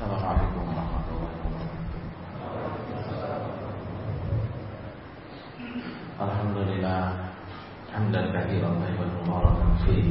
السلام عليكم ورحمة الله وبركاته الحمد لله حمدا كثيرا طيبا مباركا فيه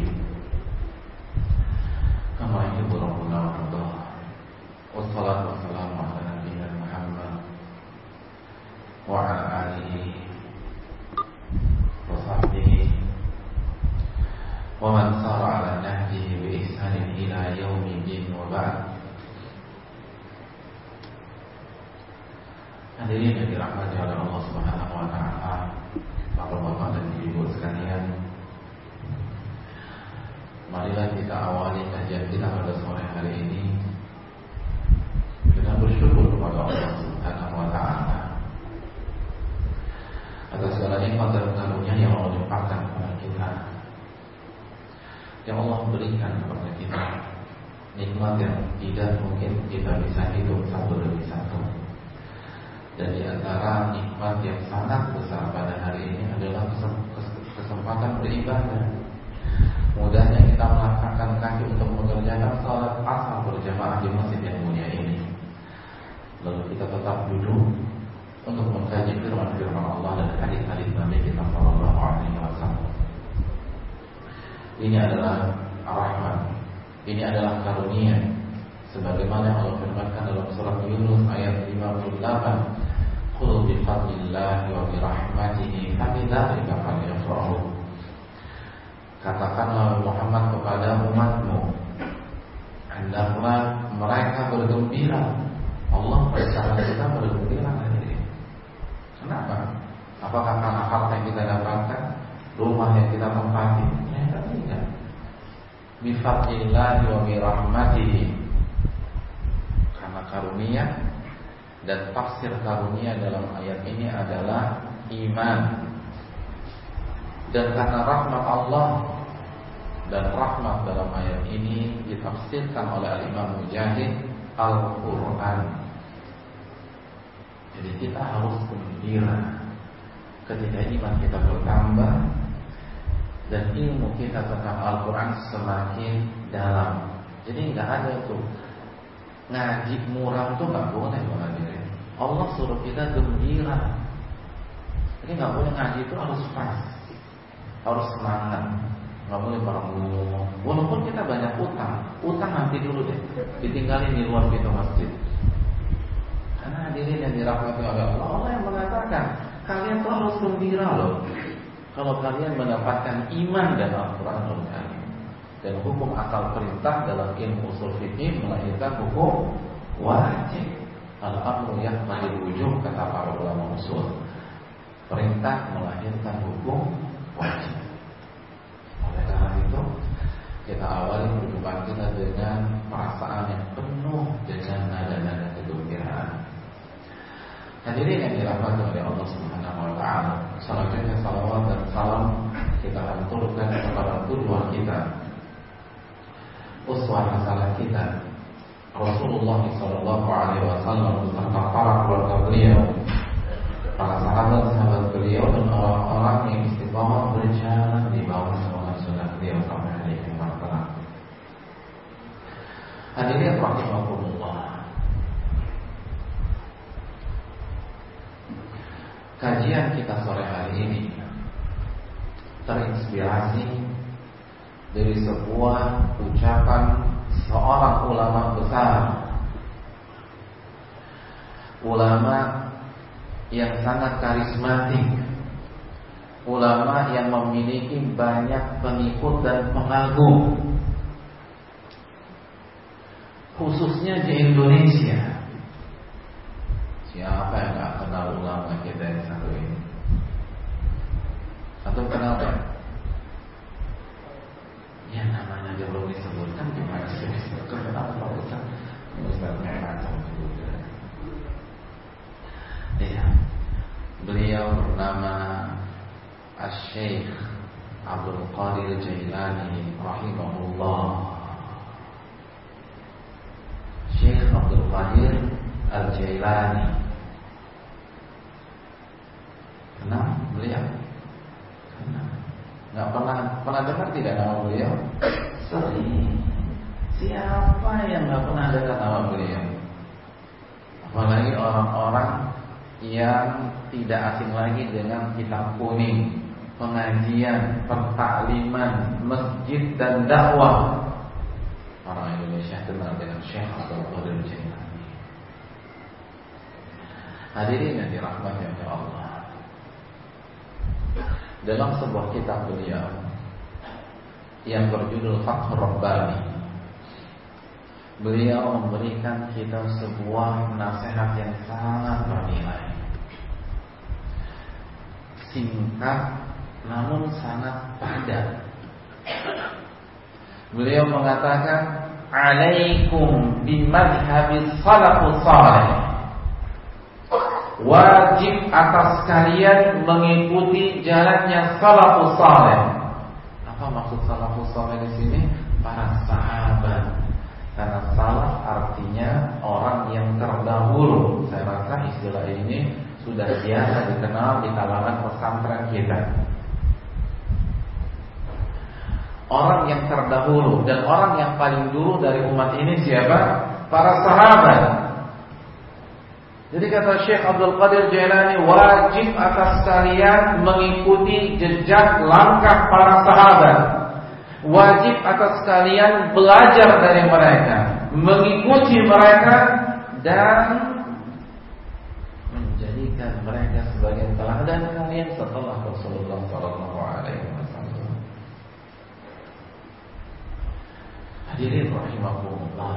Ini adalah rahmat. Ini adalah karunia. Sebagaimana Allah firmankan dalam surat Yunus ayat 58 Qul bi fadlillahi wa bi rahmatihi fabidzalika falyafrahu. Katakanlah Muhammad kepada umatmu hendaklah mereka bergembira. Allah perintahkan kita bergembira hari ini. Kenapa? Apakah karena harta yang kita dapatkan, rumah yang kita tempati? Ya, tidak. Bi fadlillahi wa bi rahmatihi. Karena karunia dan tafsir karunia dalam ayat ini adalah iman dan karena rahmat Allah dan rahmat dalam ayat ini ditafsirkan oleh Al-Imam Mujahid Al-Quran jadi kita harus gembira ketika iman kita bertambah dan ilmu kita tentang Al-Quran semakin dalam jadi nggak ada tuh ngaji murah tuh nggak boleh hadirin. Allah suruh kita gembira. Jadi nggak boleh ngaji itu harus pas, harus semangat. Nggak boleh berngomong. Walaupun kita banyak utang, utang nanti dulu deh. Ditinggalin di luar pintu masjid. Karena hadirin yang dirahmati oleh Allah, Allah yang mengatakan kalian tuh harus gembira loh. Kalau kalian mendapatkan iman dan Al-Quran dan hukum asal perintah dalam ilmu usul fikih melahirkan hukum wajib. Al-amru yang wujub kata para ulama usul. Perintah melahirkan hukum wajib. Oleh karena itu, kita awali perjumpaan kita dengan perasaan yang penuh dengan nada-nada. Hadirin yang dirahmati oleh Allah Subhanahu wa taala. Selanjutnya salawat dan salam kita haturkan kepada tujuan kita uswah hasanah kita Rasulullah Shallallahu Alaihi Wasallam beserta para keluarga beliau, para sahabat-sahabat beliau dan orang-orang yang istiqomah berjalan di bawah naungan sunnah beliau sampai hari kiamat kelak. Hadirin rahimahumullah. Kajian kita sore hari ini. Terinspirasi dari sebuah ucapan seorang ulama besar. Ulama yang sangat karismatik. Ulama yang memiliki banyak pengikut dan pengagum khususnya di Indonesia siapa yang gak kenal ulama kita yang satu ini? Atau kenal kan? Ya namanya aja belum disebutkan gimana sih? Kenapa Pak Ustaz Ustaznya kacau juga. Ya Beliau bernama Al-Syeikh Abdul Qadir Jailani Rahimahullah. Syekh Abdul Qadir Al-Jailani Kenal beliau? Kenal Nggak pernah pernah dengar tidak nama beliau? Sering. Siapa yang nggak pernah dengar nama beliau? Apalagi orang-orang yang tidak asing lagi dengan kitab kuning, pengajian, pertakliman, masjid dan dakwah. Orang Indonesia kenal dengan Syekh Abdul Qadir Jailani. Hadirin yang dirahmati oleh Allah. Dalam sebuah kitab beliau yang berjudul Fathur Rabbani, beliau memberikan kita sebuah nasihat yang sangat bernilai singkat namun sangat padat. Beliau mengatakan, "Alaikum bimadhhabis salafus salih." Wajib atas kalian mengikuti jalannya salafus salih. Apa maksud salafus salih di sini? Para sahabat. Karena salaf artinya orang yang terdahulu. Saya rasa istilah ini sudah biasa dikenal di kalangan pesantren kita. Orang yang terdahulu dan orang yang paling dulu dari umat ini siapa? Para sahabat. Jadi kata Syekh Abdul Qadir Jailani wajib atas kalian mengikuti jejak langkah para sahabat. Wajib atas kalian belajar dari mereka, mengikuti mereka dan mereka sebagai teladan kalian setelah Rasulullah Sallallahu Alaihi Wasallam. Hadirin rahimahullah.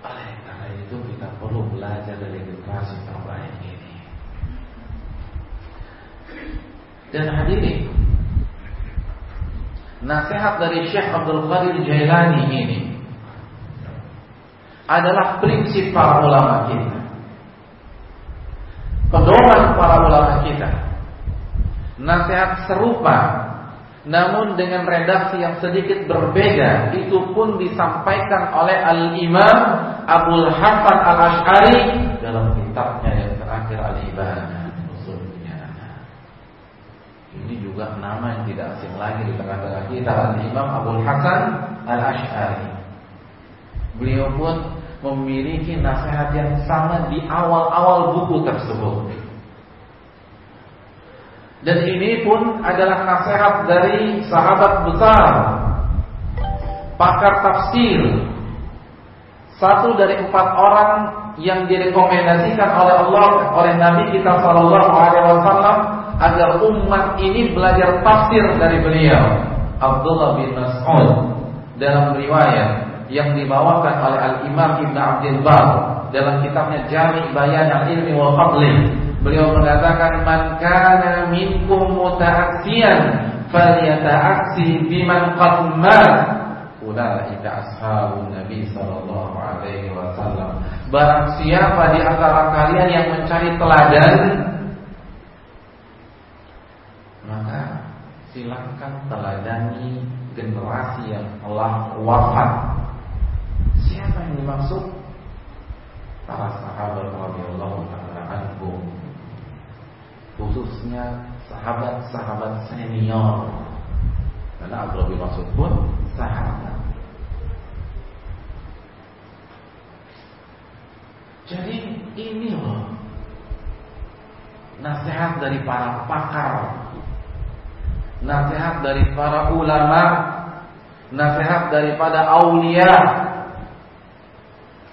Oleh karena itu kita perlu belajar dari generasi terbaik ini. Dan hadirin, nasihat dari Syekh Abdul Qadir Jailani ini adalah prinsip para ulama kita. Pedoman para ulama kita. Nasihat serupa namun dengan redaksi yang sedikit berbeda itu pun disampaikan oleh Al-Imam Abdul Hasan Al-Ash'ari dalam kitabnya yang terakhir Al-Ibadah Ini juga nama yang tidak asing lagi di tengah-tengah kita Al-Imam Abdul Hasan Al-Ash'ari Beliau pun memiliki nasihat yang sama di awal-awal buku tersebut. Dan ini pun adalah nasihat dari sahabat besar, pakar tafsir, satu dari empat orang yang direkomendasikan oleh Allah oleh Nabi kita Shallallahu Alaihi Wasallam agar umat ini belajar tafsir dari beliau, Abdullah bin Mas'ud dalam riwayat yang dibawakan oleh Al-Imam Ibn Abdul Bar dalam kitabnya Jami' Bayan Al-Ilmi wal Fadli. Beliau mengatakan man kana minkum muta'assiyan falyata'assi biman qad mat. Ulaika ashabun Nabi sallallahu alaihi wasallam. Barang siapa di antara kalian yang mencari teladan maka silakan teladani generasi yang telah wafat Siapa yang dimaksud? Para sahabat radhiyallahu taala anhum. Khususnya sahabat-sahabat senior. Karena Abdullah bin Mas'ud pun sahabat. Jadi ini loh nasihat dari para pakar, nasihat dari para ulama, nasihat daripada aulia,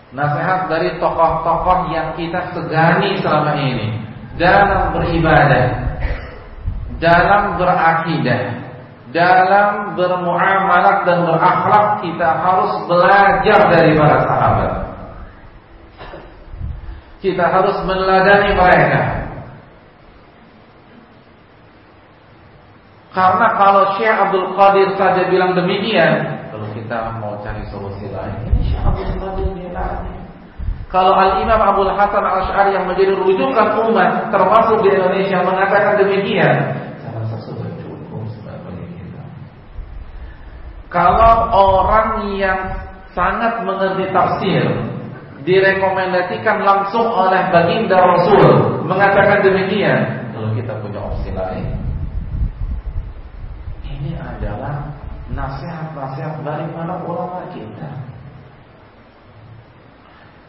Nasihat dari tokoh-tokoh yang kita segani selama ini dalam beribadah, dalam berakidah, dalam bermuamalat dan berakhlak kita harus belajar dari para sahabat. Kita harus meneladani mereka. Karena kalau Syekh Abdul Qadir saja bilang demikian, kalau kita mau cari solusi lain, ini Syekh Abdul Qadir kalau Al-Imam Abu Hasan Al-Ash'ari yang menjadi rujukan umat termasuk di Indonesia mengatakan demikian, saya rasa sudah cukup kita. Kalau orang yang sangat mengerti tafsir direkomendasikan langsung oleh baginda Rasul mengatakan demikian, kalau kita punya opsi lain, ini adalah nasihat-nasihat dari para ulama kita.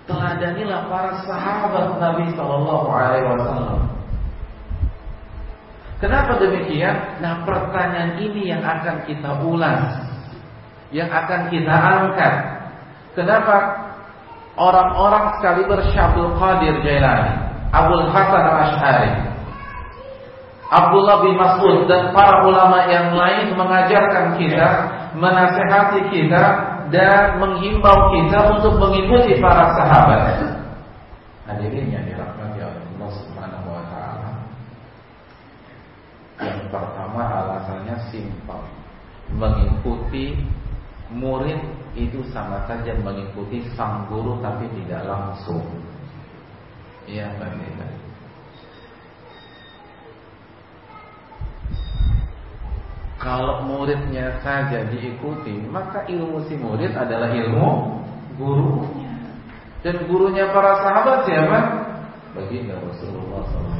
Teladanilah para sahabat Nabi Shallallahu Alaihi Wasallam. Kenapa demikian? Nah pertanyaan ini yang akan kita ulas Yang akan kita angkat Kenapa orang-orang sekali bersyabdul Qadir Jailani Abdul Hasan al-Ash'ari Abdullah bin Mas'ud dan para ulama yang lain mengajarkan kita, menasehati kita dan menghimbau kita untuk mengikuti para sahabat. Hadirin yang dirahmati Allah Subhanahu wa taala. Yang pertama alasannya simpel. Mengikuti murid itu sama saja mengikuti sang guru tapi tidak langsung. Iya, Mbak Kalau muridnya saja diikuti, maka ilmu si murid adalah ilmu gurunya. Dan gurunya para sahabat siapa? Baginda Rasulullah SAW.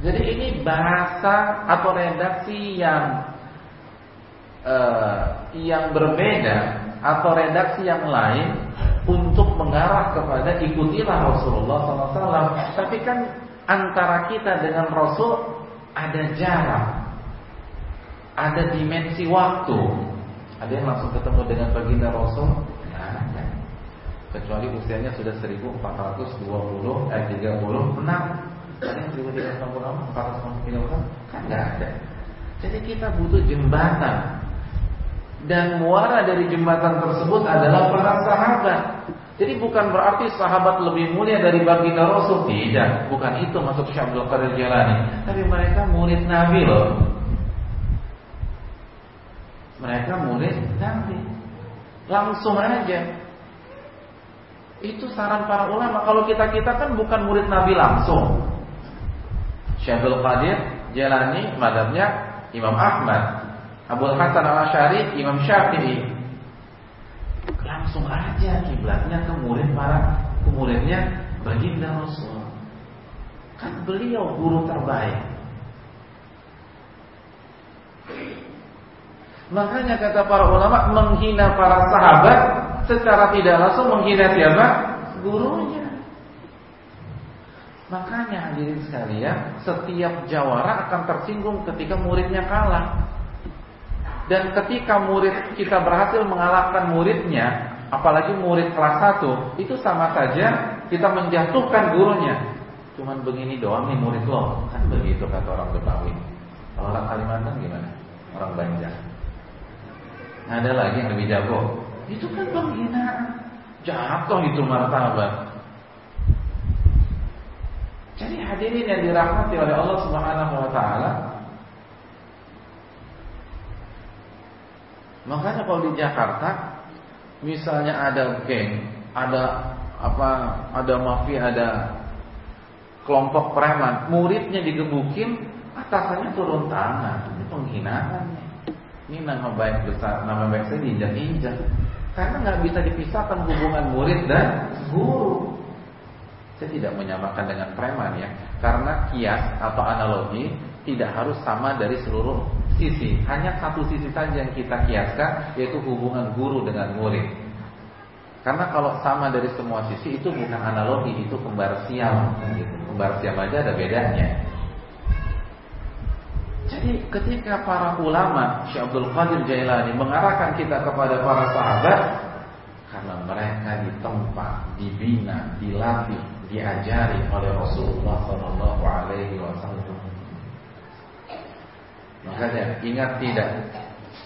Jadi ini bahasa atau redaksi yang uh, yang berbeda atau redaksi yang lain untuk mengarah kepada ikutilah Rasulullah SAW. Tapi kan antara kita dengan Rasul ada jarak, ada dimensi waktu. Ada yang langsung ketemu dengan baginda Rasul? Kecuali usianya sudah 1420 eh 36. Ada yang 1366, 436 kan nggak ada. Jadi kita butuh jembatan. Dan muara dari jembatan tersebut adalah para sahabat. Jadi bukan berarti sahabat lebih mulia dari baginda Rasul tidak, bukan itu maksud Syekh Abdul Qadir Jalani. Tapi mereka murid Nabi loh. Mereka murid Nabi. Langsung aja. Itu saran para ulama. Kalau kita kita kan bukan murid Nabi langsung. Syekh Abdul Qadir Jalani madhabnya Imam Ahmad. Abu Hasan al Ashari Imam Syafi'i langsung aja kiblatnya ke murid para ke muridnya baginda Rasul. Kan beliau guru terbaik. Makanya kata para ulama menghina para sahabat secara tidak langsung menghina siapa? Gurunya. Makanya hadirin sekalian, setiap jawara akan tersinggung ketika muridnya kalah. Dan ketika murid kita berhasil mengalahkan muridnya, apalagi murid kelas 1, itu sama saja kita menjatuhkan gurunya. Cuman begini doang nih murid lo. Kan begitu kata orang Betawi. Kalau orang Kalimantan gimana? Orang Banjar. Ada lagi yang lebih jago. Itu kan penghinaan. Jatuh itu martabat. Jadi hadirin yang dirahmati oleh Allah Subhanahu wa taala, Makanya kalau di Jakarta misalnya ada geng, ada apa, ada mafia, ada kelompok preman, muridnya digebukin, atasannya turun tangan. Ini penghinaan. Ini nama baik besar, nama baik saya diinjak-injak. Karena nggak bisa dipisahkan hubungan murid dan guru. Saya tidak menyamakan dengan preman ya, karena kias atau analogi tidak harus sama dari seluruh sisi. Hanya satu sisi saja yang kita kiaskan yaitu hubungan guru dengan murid. Karena kalau sama dari semua sisi itu bukan analogi, itu kembar siam. Gitu. Kembar siam aja ada bedanya. Jadi ketika para ulama Syekh Abdul Qadir Jailani mengarahkan kita kepada para sahabat karena mereka ditempa, dibina, dilatih, diajari oleh Rasulullah Wasallam Makanya ingat tidak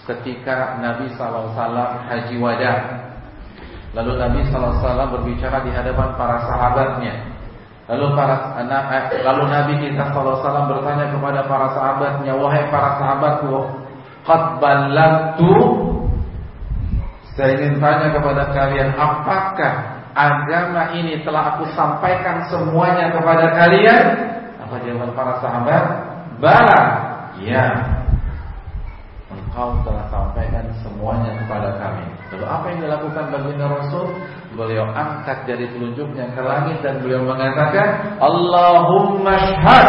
ketika Nabi SAW haji wajah Lalu Nabi SAW berbicara di hadapan para sahabatnya Lalu para eh, lalu Nabi kita SAW bertanya kepada para sahabatnya Wahai para sahabatku Qad ballagtu Saya ingin tanya kepada kalian Apakah agama ini telah aku sampaikan semuanya kepada kalian? Apa jawaban para sahabat? Bala Ya Engkau telah sampaikan semuanya kepada kami Lalu apa yang dilakukan baginda Rasul Beliau angkat jari telunjuknya ke langit Dan beliau mengatakan Allahumma syahad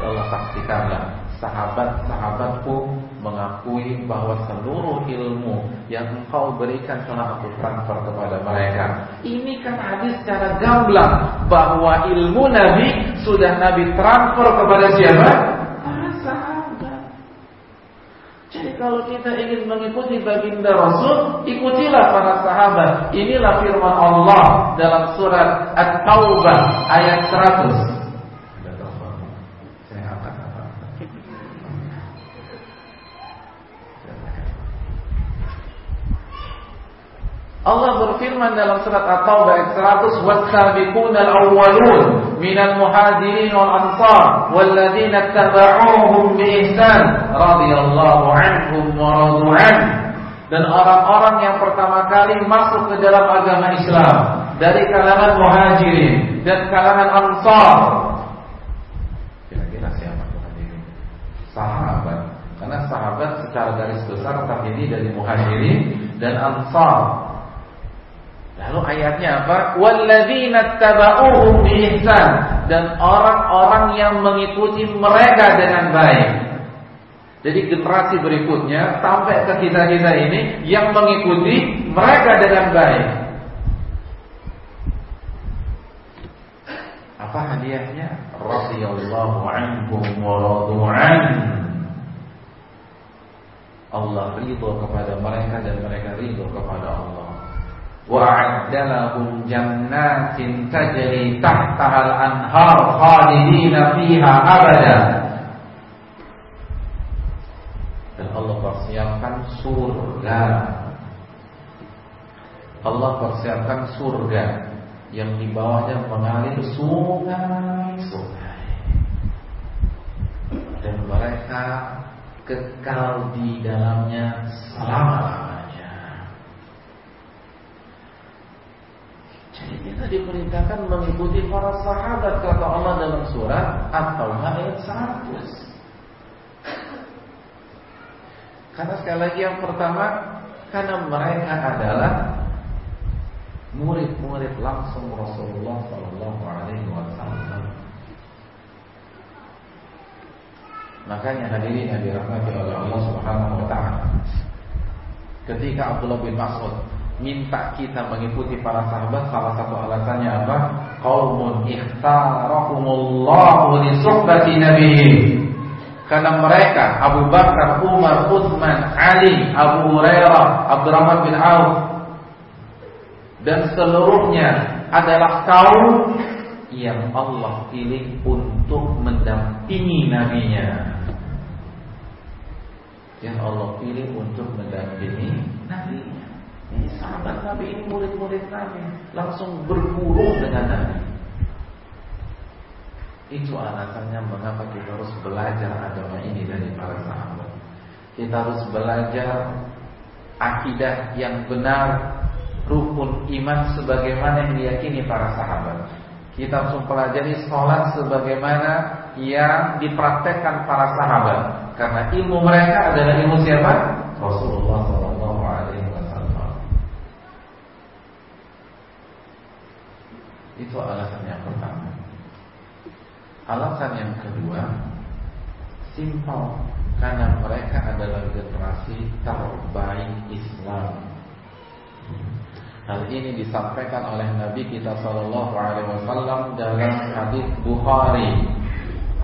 Ya Allah saksikanlah Sahabat-sahabatku mengakui bahwa seluruh ilmu yang engkau berikan telah aku transfer kepada mereka. Ini kan hadis secara gamblang bahwa ilmu Nabi sudah Nabi transfer kepada siapa? Para sahabat. Jadi kalau kita ingin mengikuti baginda Rasul, ikutilah para sahabat. Inilah firman Allah dalam surat At-Taubah ayat 100. Allah berfirman dalam surat At-Taubah ayat 100 was-sabiquna al-awwalun minal muhajirin wal ansar walladzina tabauhum bi ihsan radhiyallahu anhum wa radu dan orang-orang yang pertama kali masuk ke dalam agama Islam dari kalangan muhajirin dan kalangan ansar. Kira-kira siapa hadirin? Sahabat. Karena sahabat secara garis besar terdiri dari muhajirin dan ansar Lalu ayatnya apa? Walladzina tabauhum biihsan dan orang-orang yang mengikuti mereka dengan baik. Jadi generasi berikutnya sampai ke kita-kita ini yang mengikuti mereka dengan baik. Apa hadiahnya? Radhiyallahu anhum wa radu'an. Allah ridho kepada mereka dan mereka ridho kepada Allah وأعد لهم جنات تجري تحتها الأنهار خالدين فيها أبدا dan Allah persiapkan surga Allah persiapkan surga yang di bawahnya mengalir sungai-sungai dan mereka kekal di dalamnya selama-lamanya Jadi kita diperintahkan mengikuti para sahabat kata Allah dalam surat atau ayat 100. Karena sekali lagi yang pertama karena mereka adalah murid-murid langsung Rasulullah Sallallahu Alaihi Wasallam. Makanya hadirin yang dirahmati oleh Allah Subhanahu Wa Taala. Ketika Abdullah bin Mas'ud minta kita mengikuti para sahabat salah satu alasannya apa? Qaumun ikhtarahumullahu li suhbati nabiyyi. Karena mereka Abu Bakar, Umar, Utsman, Ali, Abu Hurairah, Abdurrahman bin Auf dan seluruhnya adalah kaum yang Allah pilih untuk mendampingi nabinya. Yang Allah pilih untuk mendampingi nabinya. Ini sahabat Nabi ini murid-murid Nabi langsung berguru dengan Nabi. Itu alasannya mengapa kita harus belajar agama ini dari para sahabat. Kita harus belajar akidah yang benar, rukun iman sebagaimana yang diyakini para sahabat. Kita harus mempelajari sholat sebagaimana yang dipraktekkan para sahabat. Karena ilmu mereka adalah ilmu siapa? Rasulullah SAW. Itu alasan yang pertama. Alasan yang kedua, simpel karena mereka adalah generasi terbaik Islam. Hal ini disampaikan oleh Nabi kita Shallallahu Alaihi Wasallam dalam hadis Bukhari.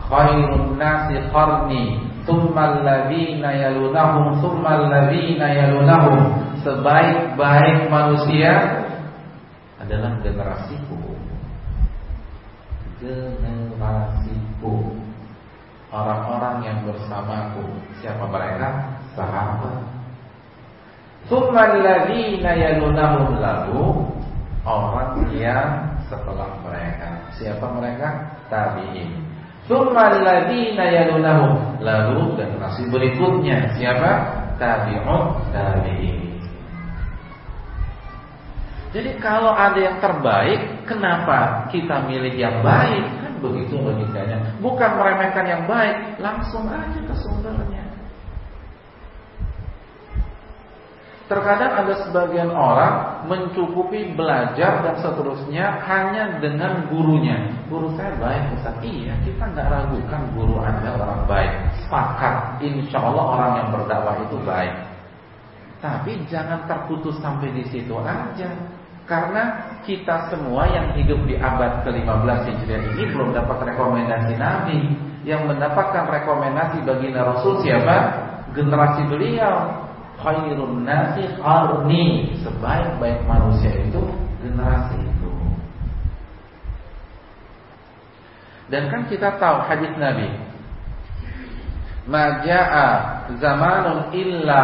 Khairun nasi qarni, thumma alladhina yalunahum, thumma alladhina yalunahum. Sebaik-baik manusia adalah generasiku generasiku orang-orang yang bersamaku. Siapa mereka? Sahabat. Tsummal ladzina yalunahum lalu orang yang setelah mereka. Siapa mereka? Tabi'in. Tsummal ladzina yalunahum lalu generasi berikutnya. Siapa? Tabi'un tabi'in jadi kalau ada yang terbaik, kenapa kita milih yang baik? Kan begitu logikanya. Bukan meremehkan yang baik, langsung aja ke sumbernya. Terkadang ada sebagian orang mencukupi belajar dan seterusnya hanya dengan gurunya. Guru saya baik Ustaz. Iya, kita nggak ragukan guru Anda orang baik. Sepakat, insya Allah orang yang berdakwah itu baik. Tapi jangan terputus sampai di situ aja. Karena kita semua yang hidup di abad ke-15 Hijriah ini belum dapat rekomendasi Nabi. Yang mendapatkan rekomendasi bagi Rasul siapa? Generasi beliau. Khairun nasi qarni sebaik-baik manusia itu generasi itu. Dan kan kita tahu hadis Nabi. Maja'a zamanun illa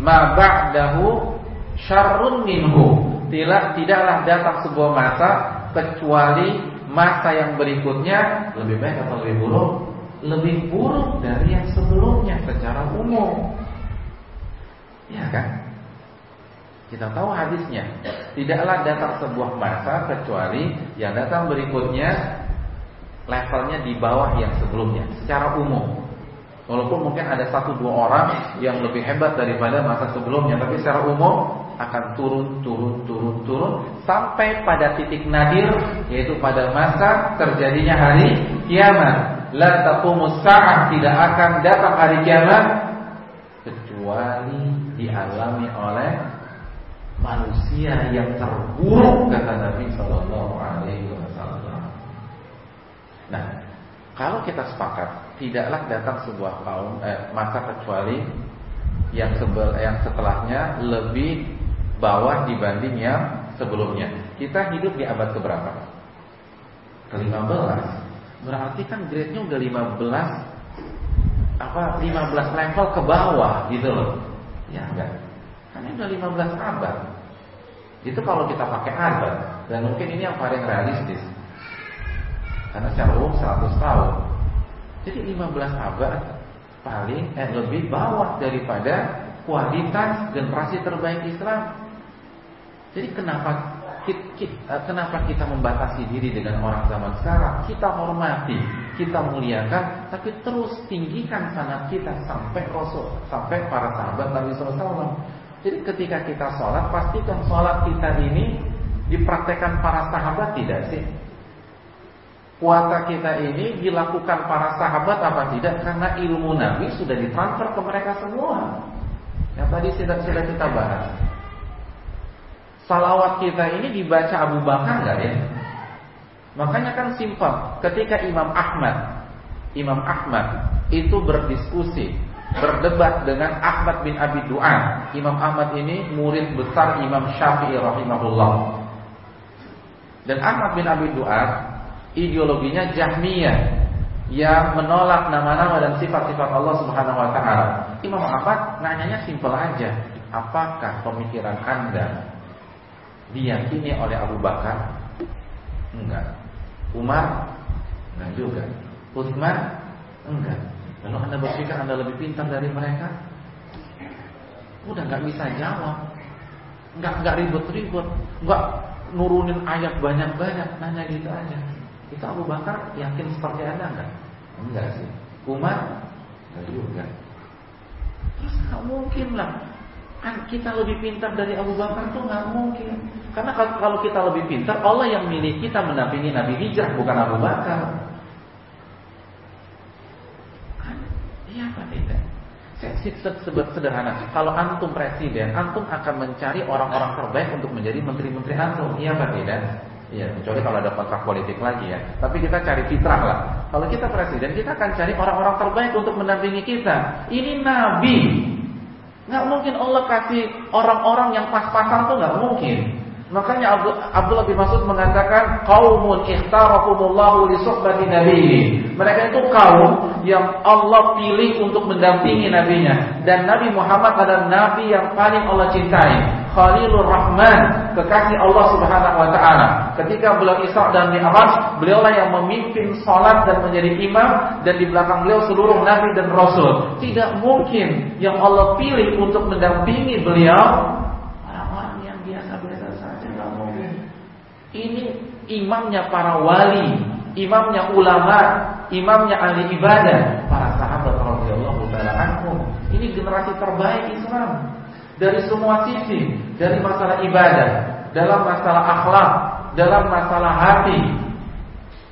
ma ba'dahu syarrun minhu tidak tidaklah datang sebuah masa kecuali masa yang berikutnya lebih baik atau lebih buruk lebih buruk dari yang sebelumnya secara umum Ya kan? Kita tahu hadisnya. Tidaklah datang sebuah masa kecuali yang datang berikutnya levelnya di bawah yang sebelumnya secara umum. Walaupun mungkin ada satu dua orang yang lebih hebat daripada masa sebelumnya, tapi secara umum akan turun, turun, turun, turun sampai pada titik nadir yaitu pada masa terjadinya hari kiamat. La taqumus tidak akan datang hari kiamat kecuali dialami oleh manusia yang terburuk kata Nabi Shallallahu Alaihi Wasallam. Nah, kalau kita sepakat tidaklah datang sebuah kaum eh, masa kecuali yang sebel, yang setelahnya lebih bawah dibanding yang sebelumnya. Kita hidup di abad keberapa? Ke-15. Berarti kan grade-nya udah 15 apa 15 level ke bawah gitu loh. Ya enggak. Kan udah 15 abad. Itu kalau kita pakai abad dan mungkin ini yang paling realistis. Karena secara umum 100 tahun. Jadi 15 abad paling eh, lebih bawah daripada kualitas generasi terbaik Islam. Jadi kenapa Eh, kenapa kita membatasi diri dengan orang zaman sekarang? Kita hormati, kita muliakan, tapi terus tinggikan sanat kita sampai Rasul, sampai para sahabat Nabi SAW. Jadi ketika kita sholat, pastikan sholat kita ini dipraktekkan para sahabat tidak sih? Puasa kita ini dilakukan para sahabat apa tidak? Karena ilmu Nabi sudah ditransfer ke mereka semua. Yang tadi sudah, sudah kita bahas. Salawat kita ini dibaca Abu Bakar nggak ya? Makanya kan simpel. Ketika Imam Ahmad, Imam Ahmad itu berdiskusi, berdebat dengan Ahmad bin Abi Duan. Imam Ahmad ini murid besar Imam Syafi'i rahimahullah. Dan Ahmad bin Abi Duan ideologinya Jahmiyah yang menolak nama-nama dan sifat-sifat Allah Subhanahu wa taala. Imam Ahmad nanyanya simpel aja, apakah pemikiran Anda diyakini oleh Abu Bakar? Enggak. Umar? Enggak juga. Utsman? Enggak. Lalu Anda berpikir Anda lebih pintar dari mereka? Udah nggak bisa jawab. Nggak nggak ribut-ribut, nggak nurunin ayat banyak-banyak, nanya gitu aja. Itu Abu Bakar yakin seperti Anda enggak? Enggak sih. Umar? Enggak juga. Terus nggak mungkin lah Kan kita lebih pintar dari Abu Bakar tuh nggak mungkin. Karena kalau kita lebih pintar, Allah yang milih kita mendampingi Nabi hijrah bukan Abu Bakar. Kan? Iya apa tidak? Sederhana. Kalau antum presiden, antum akan mencari orang-orang terbaik untuk menjadi menteri-menteri antum. Iya apa tidak? Iya, kecuali kalau ada kontrak politik lagi ya. Tapi kita cari fitrah lah. Kalau kita presiden, kita akan cari orang-orang terbaik untuk mendampingi kita. Ini nabi, Nggak mungkin Allah kasih orang-orang yang pas-pasan tuh nggak mungkin. Makanya Abdullah bin Mas'ud mengatakan kaumun ikhtarakumullahu li suhbati. Mereka itu kaum yang Allah pilih untuk mendampingi nabinya dan Nabi Muhammad adalah nabi yang paling Allah cintai. Khalilur Rahman, kekasih Allah Subhanahu wa taala. Ketika beliau Isra dan Mi'raj, beliaulah yang memimpin salat dan menjadi imam dan di belakang beliau seluruh nabi dan rasul. Tidak mungkin yang Allah pilih untuk mendampingi beliau orang-orang yang biasa-biasa saja nggak mungkin. Ini imamnya para wali, imamnya ulama, imamnya ahli ibadah, para sahabat radhiyallahu taala anhum. Ini generasi terbaik Islam. dari semua sisi, dari masalah ibadah, dalam masalah akhlak, dalam masalah hati.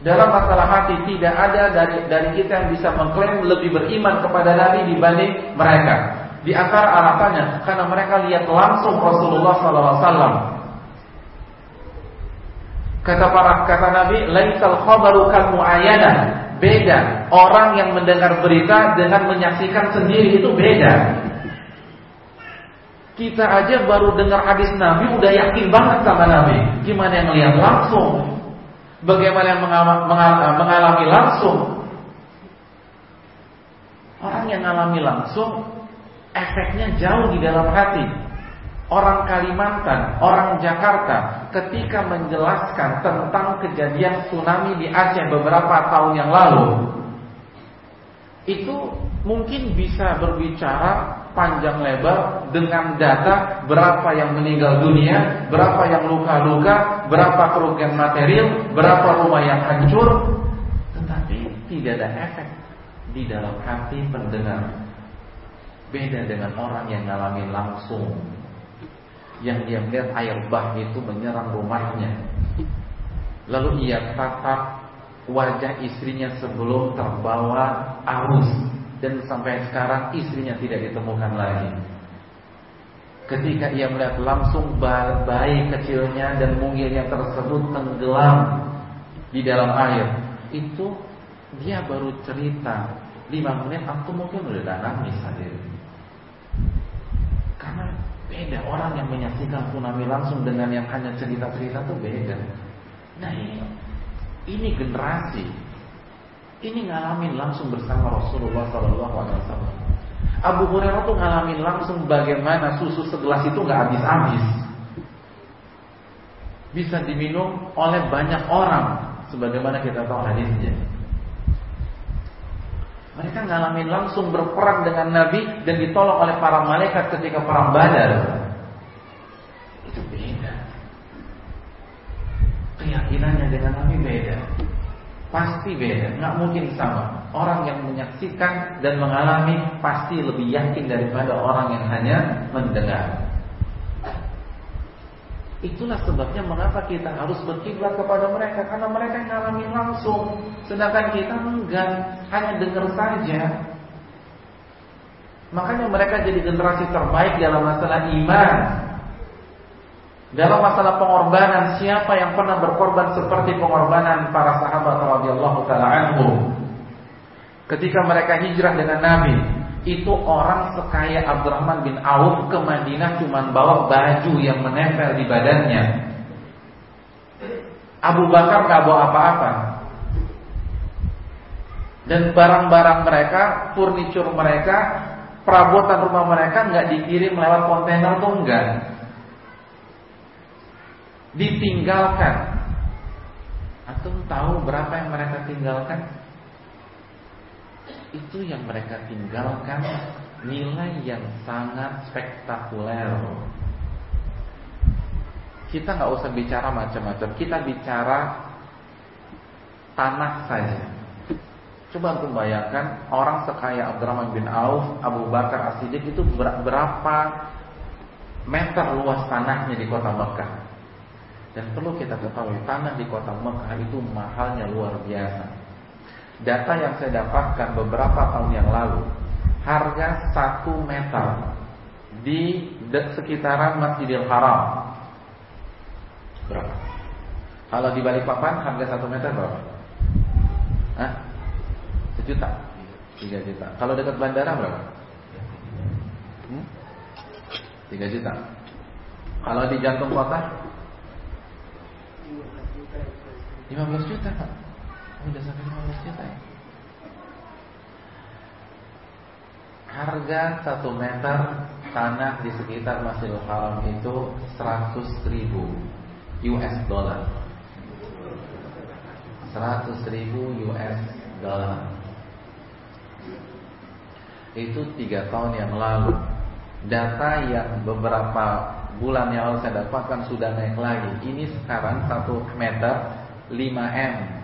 Dalam masalah hati tidak ada dari dari kita yang bisa mengklaim lebih beriman kepada Nabi dibanding mereka. Di antara alasannya karena mereka lihat langsung Rasulullah SAW. Kata para kata Nabi, laisal khabaru kal. Beda. Orang yang mendengar berita dengan menyaksikan sendiri itu beda. Kita aja baru dengar hadis Nabi udah yakin banget sama Nabi. Gimana yang lihat langsung? Bagaimana yang mengalami langsung? Orang yang mengalami langsung efeknya jauh di dalam hati. Orang Kalimantan, orang Jakarta ketika menjelaskan tentang kejadian tsunami di Aceh beberapa tahun yang lalu itu mungkin bisa berbicara panjang lebar dengan data berapa yang meninggal dunia, berapa yang luka-luka, berapa kerugian material, berapa rumah yang hancur, tetapi tidak ada efek di dalam hati pendengar. Beda dengan orang yang ngalamin langsung, yang dia melihat air bah itu menyerang rumahnya, lalu ia tatap wajah istrinya sebelum terbawa arus dan sampai sekarang istrinya tidak ditemukan lagi. Ketika ia melihat langsung bayi kecilnya dan mungilnya tersebut tenggelam di dalam air, itu dia baru cerita lima menit atau mungkin udah nangis hadir. Karena beda orang yang menyaksikan tsunami langsung dengan yang hanya cerita-cerita itu beda. Nah ini, ini generasi ini ngalamin langsung bersama Rasulullah Sallallahu Alaihi Wasallam. Abu Hurairah tuh ngalamin langsung bagaimana susu segelas itu nggak habis-habis, bisa diminum oleh banyak orang, sebagaimana kita tahu hadisnya. Mereka ngalamin langsung berperang dengan Nabi dan ditolong oleh para malaikat ketika perang Badar. Itu beda. Keyakinannya dengan Nabi beda. Pasti beda, nggak mungkin sama. Orang yang menyaksikan dan mengalami pasti lebih yakin daripada orang yang hanya mendengar. Itulah sebabnya mengapa kita harus berkiblat kepada mereka karena mereka mengalami langsung, sedangkan kita enggak, hanya dengar saja. Makanya mereka jadi generasi terbaik dalam masalah iman, dalam masalah pengorbanan, siapa yang pernah berkorban seperti pengorbanan para sahabat radhiyallahu taala? Ketika mereka hijrah dengan Nabi, itu orang sekaya Abdurrahman bin Auf ke Madinah cuma bawa baju yang menempel di badannya. Abu Bakar gak bawa apa-apa. Dan barang-barang mereka, furniture mereka, perabotan rumah mereka nggak dikirim lewat kontainer tuh enggak ditinggalkan. Atau tahu berapa yang mereka tinggalkan? Itu yang mereka tinggalkan nilai yang sangat spektakuler. Kita nggak usah bicara macam-macam, kita bicara tanah saja. Coba untuk bayangkan orang sekaya Abdurrahman bin Auf, Abu Bakar As-Siddiq itu berapa meter luas tanahnya di kota Mekah? Dan perlu kita ketahui tanah di kota Mekah itu mahalnya luar biasa. Data yang saya dapatkan beberapa tahun yang lalu, harga satu meter di sekitaran Masjidil Haram berapa? Kalau di Balikpapan harga satu meter berapa? Hah? Sejuta? Tiga juta. Kalau dekat bandara berapa? Hmm? Tiga juta. Kalau di jantung kota 15 juta Pak. Udah sampai 15 juta ya? Harga 1 meter tanah di sekitar Masjidil Haram itu 100 ribu US dollar. 100 ribu US dollar. Itu tiga tahun yang lalu. Data yang beberapa bulan yang lalu saya dapatkan sudah naik lagi. Ini sekarang 1 meter 5M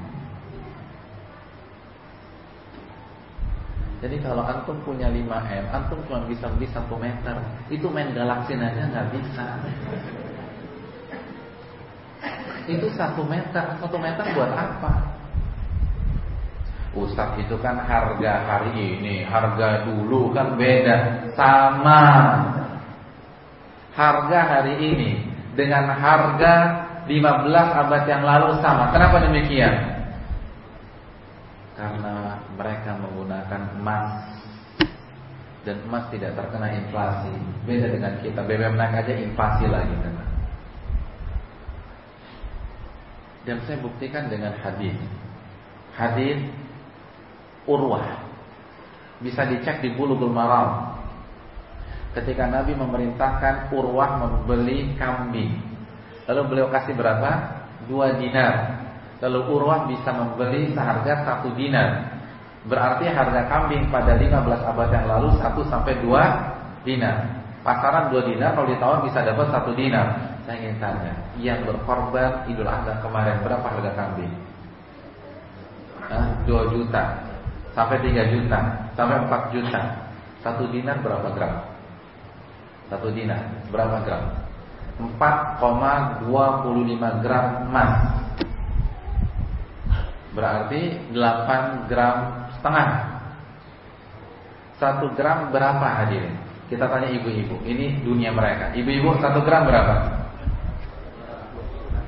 Jadi kalau antum punya 5 M, antum cuma bisa beli 1 meter. Itu main galaksin aja nggak bisa. Itu 1 meter, 1 meter buat apa? Ustaz itu kan harga hari ini, harga dulu kan beda, sama. Harga hari ini dengan harga 15 abad yang lalu sama. Kenapa demikian? Karena mereka menggunakan emas dan emas tidak terkena inflasi. Beda dengan kita, BBM naik aja inflasi lagi kena. Dan saya buktikan dengan hadis. Hadis Urwah. Bisa dicek di Bulughul Maram. Ketika Nabi memerintahkan Urwah membeli kambing. Lalu beliau kasih berapa? Dua dinar Lalu Urwah bisa membeli seharga satu dinar. Berarti harga kambing pada 15 abad yang lalu 1 sampai 2 dinar. Pasaran 2 dinar kalau ditawar bisa dapat 1 dinar. Saya ingin tanya, yang berkorban Idul Adha kemarin berapa harga kambing? Nah, 2 juta sampai 3 juta sampai 4 juta. 1 dinar berapa gram? 1 dinar berapa gram? 4,25 gram emas. Berarti 8 gram setengah. 1 gram berapa hadirin? Kita tanya ibu-ibu. Ini dunia mereka. Ibu-ibu 1 gram berapa?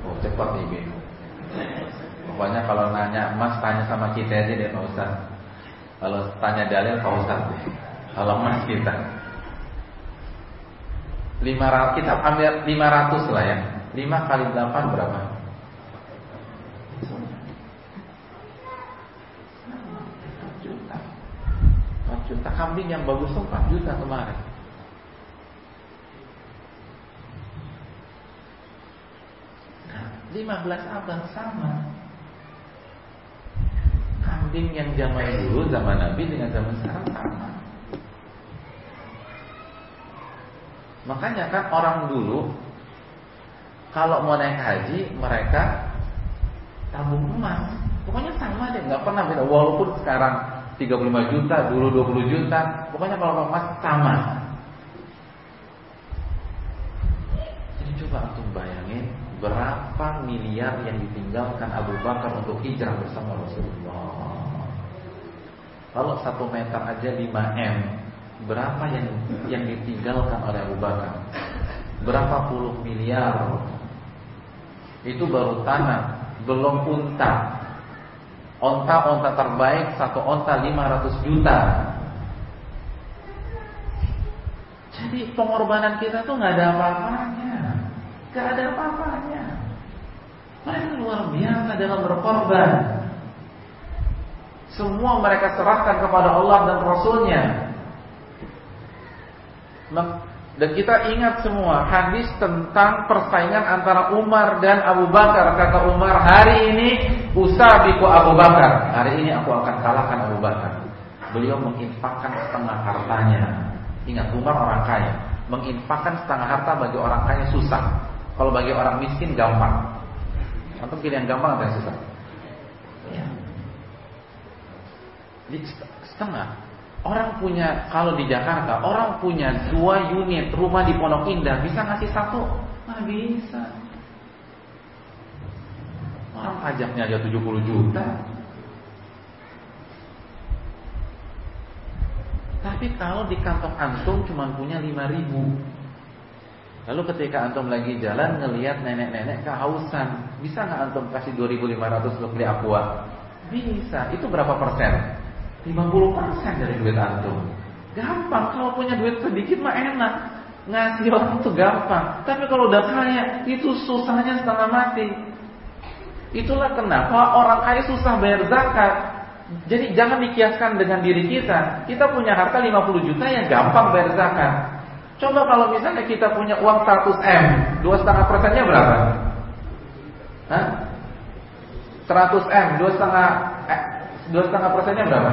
Oh cepat ibu-ibu. Pokoknya kalau nanya emas Tanya sama kita aja deh Pak Ustaz Kalau tanya dalil Pak Ustaz Kalau emas kita 500, Kita ambil 500 lah ya. 5 kali 8 berapa? juta. Kambing yang bagus tuh 4 juta kemarin. Nah, 15 abad sama. Kambing yang zaman dulu zaman Nabi dengan zaman sekarang sama makanya kan orang dulu kalau mau naik haji mereka tabung emas pokoknya sama deh nggak pernah beda walaupun sekarang 35 juta, dulu 20 juta. Pokoknya kalau emas sama. Jadi coba untuk bayangin berapa miliar yang ditinggalkan Abu Bakar untuk hijrah bersama Rasulullah. Kalau satu meter aja 5 m, berapa yang yang ditinggalkan oleh Abu Bakar? Berapa puluh miliar? Itu baru tanah, belum unta, Onta-onta terbaik satu onta 500 juta. Jadi pengorbanan kita tuh nggak ada apa-apanya, nggak ada apa-apanya. Mereka luar biasa dalam berkorban. Semua mereka serahkan kepada Allah dan Rasulnya. Dan kita ingat semua hadis tentang persaingan antara Umar dan Abu Bakar. Kata Umar, hari ini usabiku Abu Bakar. Hari ini aku akan kalahkan Abu Bakar. Beliau menginfakkan setengah hartanya. Ingat Umar orang kaya. Menginfakkan setengah harta bagi orang kaya susah. Kalau bagi orang miskin gampang. Atau pilih yang gampang atau yang susah? Ya. setengah Orang punya kalau di Jakarta orang punya dua unit rumah di Pondok Indah bisa ngasih satu? Nggak bisa. Orang pajaknya aja 70 juta. Tapi kalau di kantong antum cuma punya 5 ribu Lalu ketika antum lagi jalan ngelihat nenek-nenek kehausan Bisa nggak antum kasih 2500 untuk beli aqua? Bisa, itu berapa persen? 50% dari duit antum. Gampang kalau punya duit sedikit mah enak. Ngasih orang itu gampang. Tapi kalau udah kaya itu susahnya setengah mati. Itulah kenapa orang kaya susah bayar zakat. Jadi jangan dikiaskan dengan diri kita. Kita punya harta 50 juta yang gampang bayar zakat. Coba kalau misalnya kita punya uang 100 M, dua setengah persennya berapa? Hah? 100 M, dua setengah eh, dua setengah persennya berapa?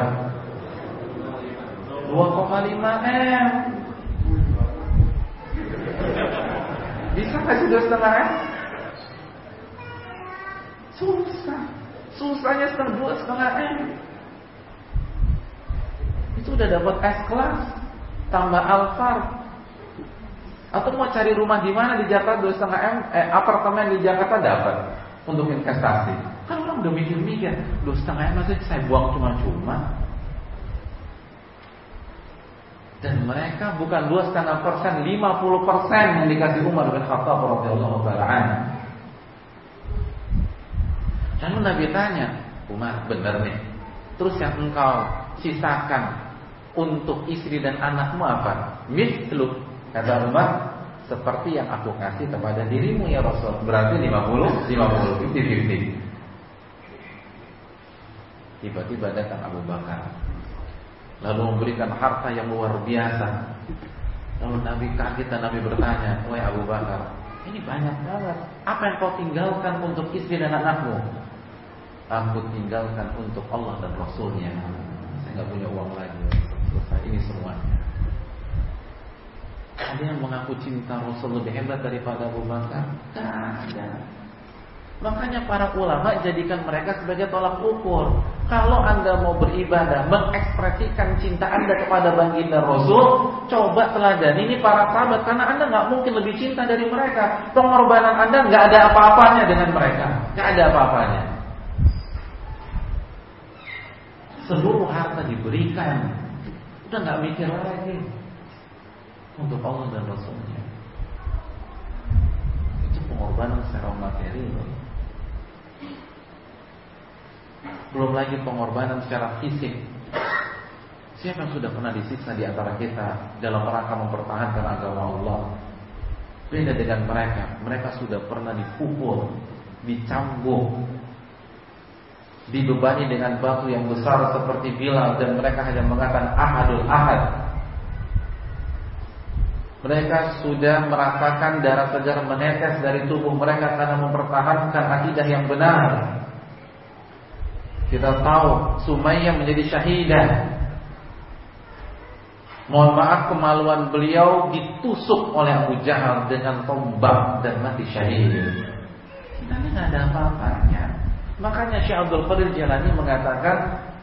2,5 M. Bisa kasih dua setengah M? Susah. Susahnya setengah dua setengah M. Itu udah dapat S kelas, tambah alfar. Atau mau cari rumah di mana di Jakarta dua setengah m, eh, apartemen di Jakarta dapat untuk investasi. Kan orang udah mikir-mikir, dua setengah m masih saya buang cuma-cuma. Dan mereka bukan dua setengah persen, lima puluh persen yang dikasih Umar bin Khattab radhiyallahu taala Lalu Nabi tanya, Umar benar nih. Terus yang engkau sisakan untuk istri dan anakmu apa? Mislu kata Umar seperti yang aku kasih kepada dirimu ya Rasul. Berarti 50 50 50 Tiba-tiba datang Abu Bakar lalu memberikan harta yang luar biasa. Lalu Nabi kaget dan Nabi bertanya, "Wahai Abu Bakar, ini banyak banget. Apa yang kau tinggalkan untuk istri dan anakmu?" Aku tinggalkan untuk Allah dan Rasulnya. Saya nggak punya uang lagi. Selesai ini semuanya. Ada yang mengaku cinta Rasul lebih hebat daripada Abu Bakar? Tidak. Makanya para ulama jadikan mereka sebagai tolak ukur. Kalau anda mau beribadah, mengekspresikan cinta anda kepada baginda Rasul, coba teladani ini para sahabat karena anda nggak mungkin lebih cinta dari mereka. Pengorbanan anda nggak ada apa-apanya dengan mereka, nggak ada apa-apanya. Seluruh harta diberikan, udah nggak mikir lagi untuk Allah dan Rasulnya. Itu pengorbanan secara materi. Belum lagi pengorbanan secara fisik. Siapa yang sudah pernah disiksa di antara kita dalam rangka mempertahankan agama Allah? Beda dengan mereka. Mereka sudah pernah dipukul, dicambuk, dibebani dengan batu yang besar seperti Bilal dan mereka hanya mengatakan ahadul ahad. Mereka sudah merasakan darah segar menetes dari tubuh mereka karena mempertahankan akidah yang benar. Kita tahu Sumayyah menjadi syahidah. Mohon maaf kemaluan beliau ditusuk oleh Abu Jahal dengan tombak dan mati syahid. Kita nggak ada apa-apanya. Makanya Syekh Abdul Qadir Jalani mengatakan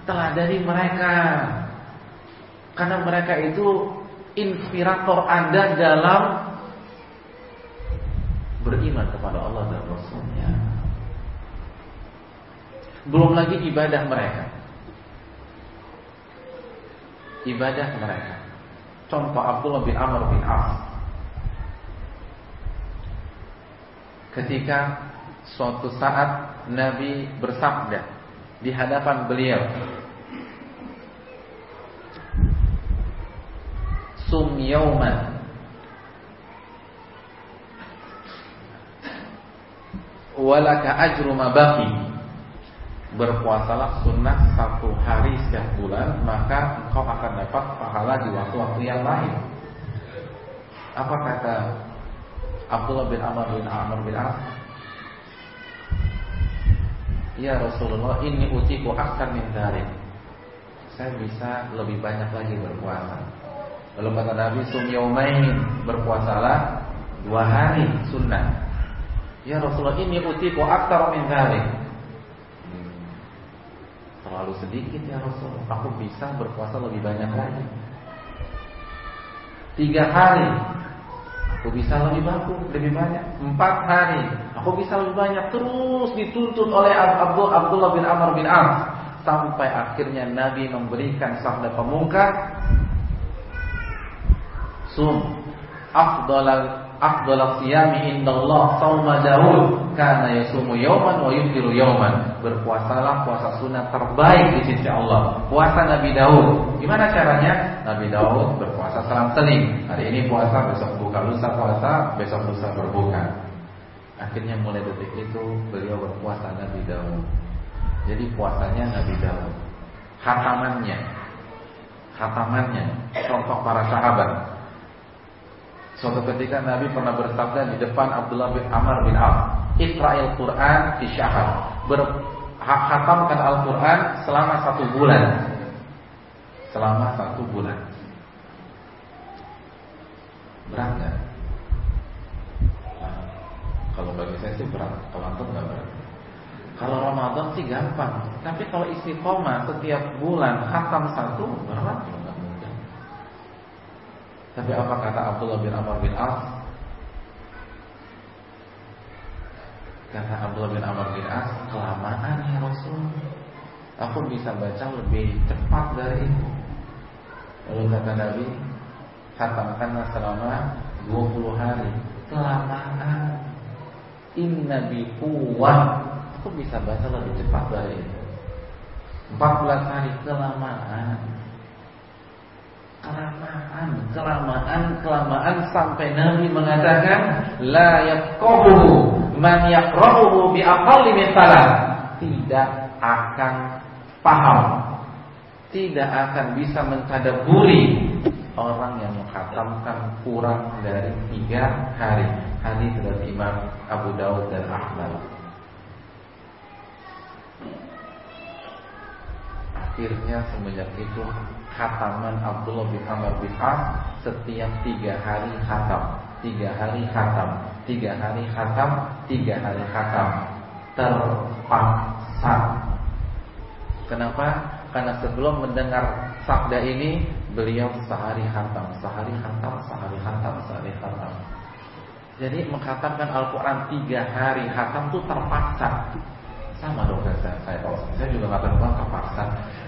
telah dari mereka. Karena mereka itu inspirator Anda dalam beriman kepada Allah dan Rasulnya. Belum lagi ibadah mereka. Ibadah mereka. Contoh Abdullah bin Amr bin Auf. Ketika suatu saat Nabi bersabda di hadapan beliau, Sum yauman walaka ajru ma baqi berpuasalah sunnah satu hari setiap bulan maka engkau akan dapat pahala di waktu-waktu yang lain. Apa kata Abdullah bin Amr bin Amr bin As Ya Rasulullah ini utiku akan min dari Saya bisa lebih banyak lagi berpuasa. Lalu kata Nabi Sum Berpuasalah dua hari sunnah. Ya Rasulullah ini utiku aktar min dari terlalu sedikit ya Rasul. Aku bisa berpuasa lebih banyak lagi. Tiga hari, aku bisa lebih bagus, lebih banyak. Empat hari, aku bisa lebih banyak. Terus dituntut oleh Abdul Abdullah bin Amr bin As sampai akhirnya Nabi memberikan sabda pemungkas. Sum afdalal afdhalus siyami indallah sauma Daud karena yasumu wa. Berpuasalah puasa sunnah terbaik di sisi Allah. Puasa Nabi Daud. Gimana caranya? Nabi Daud berpuasa selang seling. Hari ini puasa, besok buka, lusa puasa, besok lusa berbuka. Akhirnya mulai detik itu beliau berpuasa Nabi Daud. Jadi puasanya Nabi Daud. Hatamannya, hatamannya, contoh para sahabat Suatu ketika Nabi pernah bersabda di depan Abdullah bin Amr bin Auf, Israel Quran di syahr. Berhatamkan Al-Quran selama satu bulan. Selama satu bulan. Berat gak? Nah, kalau bagi saya sih berat. Kalau antum nggak berat. Kalau Ramadan sih gampang. Tapi kalau istiqomah setiap bulan khatam satu berat Tapi apa kata Abdullah bin Amr bin As? Kata Abdullah bin Amr bin As, kelamaan ya Rasul. Aku bisa baca lebih cepat dari itu. Lalu kata Nabi, katakanlah selama 20 hari. Kelamaan. Inna bi kuwah. Aku bisa baca lebih cepat dari itu. 14 hari kelamaan. Kelamaan, kelamaan, kelamaan sampai Nabi mengatakan la yaqahu man yaqrahu bi aqalli min Tidak akan paham, tidak akan bisa mentadaburi orang yang menghatamkan kurang dari tiga hari. Hadis dari Imam Abu Dawud dan Ahmad. Akhirnya semenjak itu khataman Abdullah bin Amr bin As setiap tiga hari khatam, tiga hari khatam, tiga hari khatam, tiga hari khatam terpaksa. Kenapa? Karena sebelum mendengar sabda ini beliau sehari khatam, sehari khatam, sehari khatam, sehari khatam. Jadi menghatamkan Al-Quran tiga hari khatam itu terpaksa sama dong saya, saya tahu. Saya juga nggak terbang terpaksa.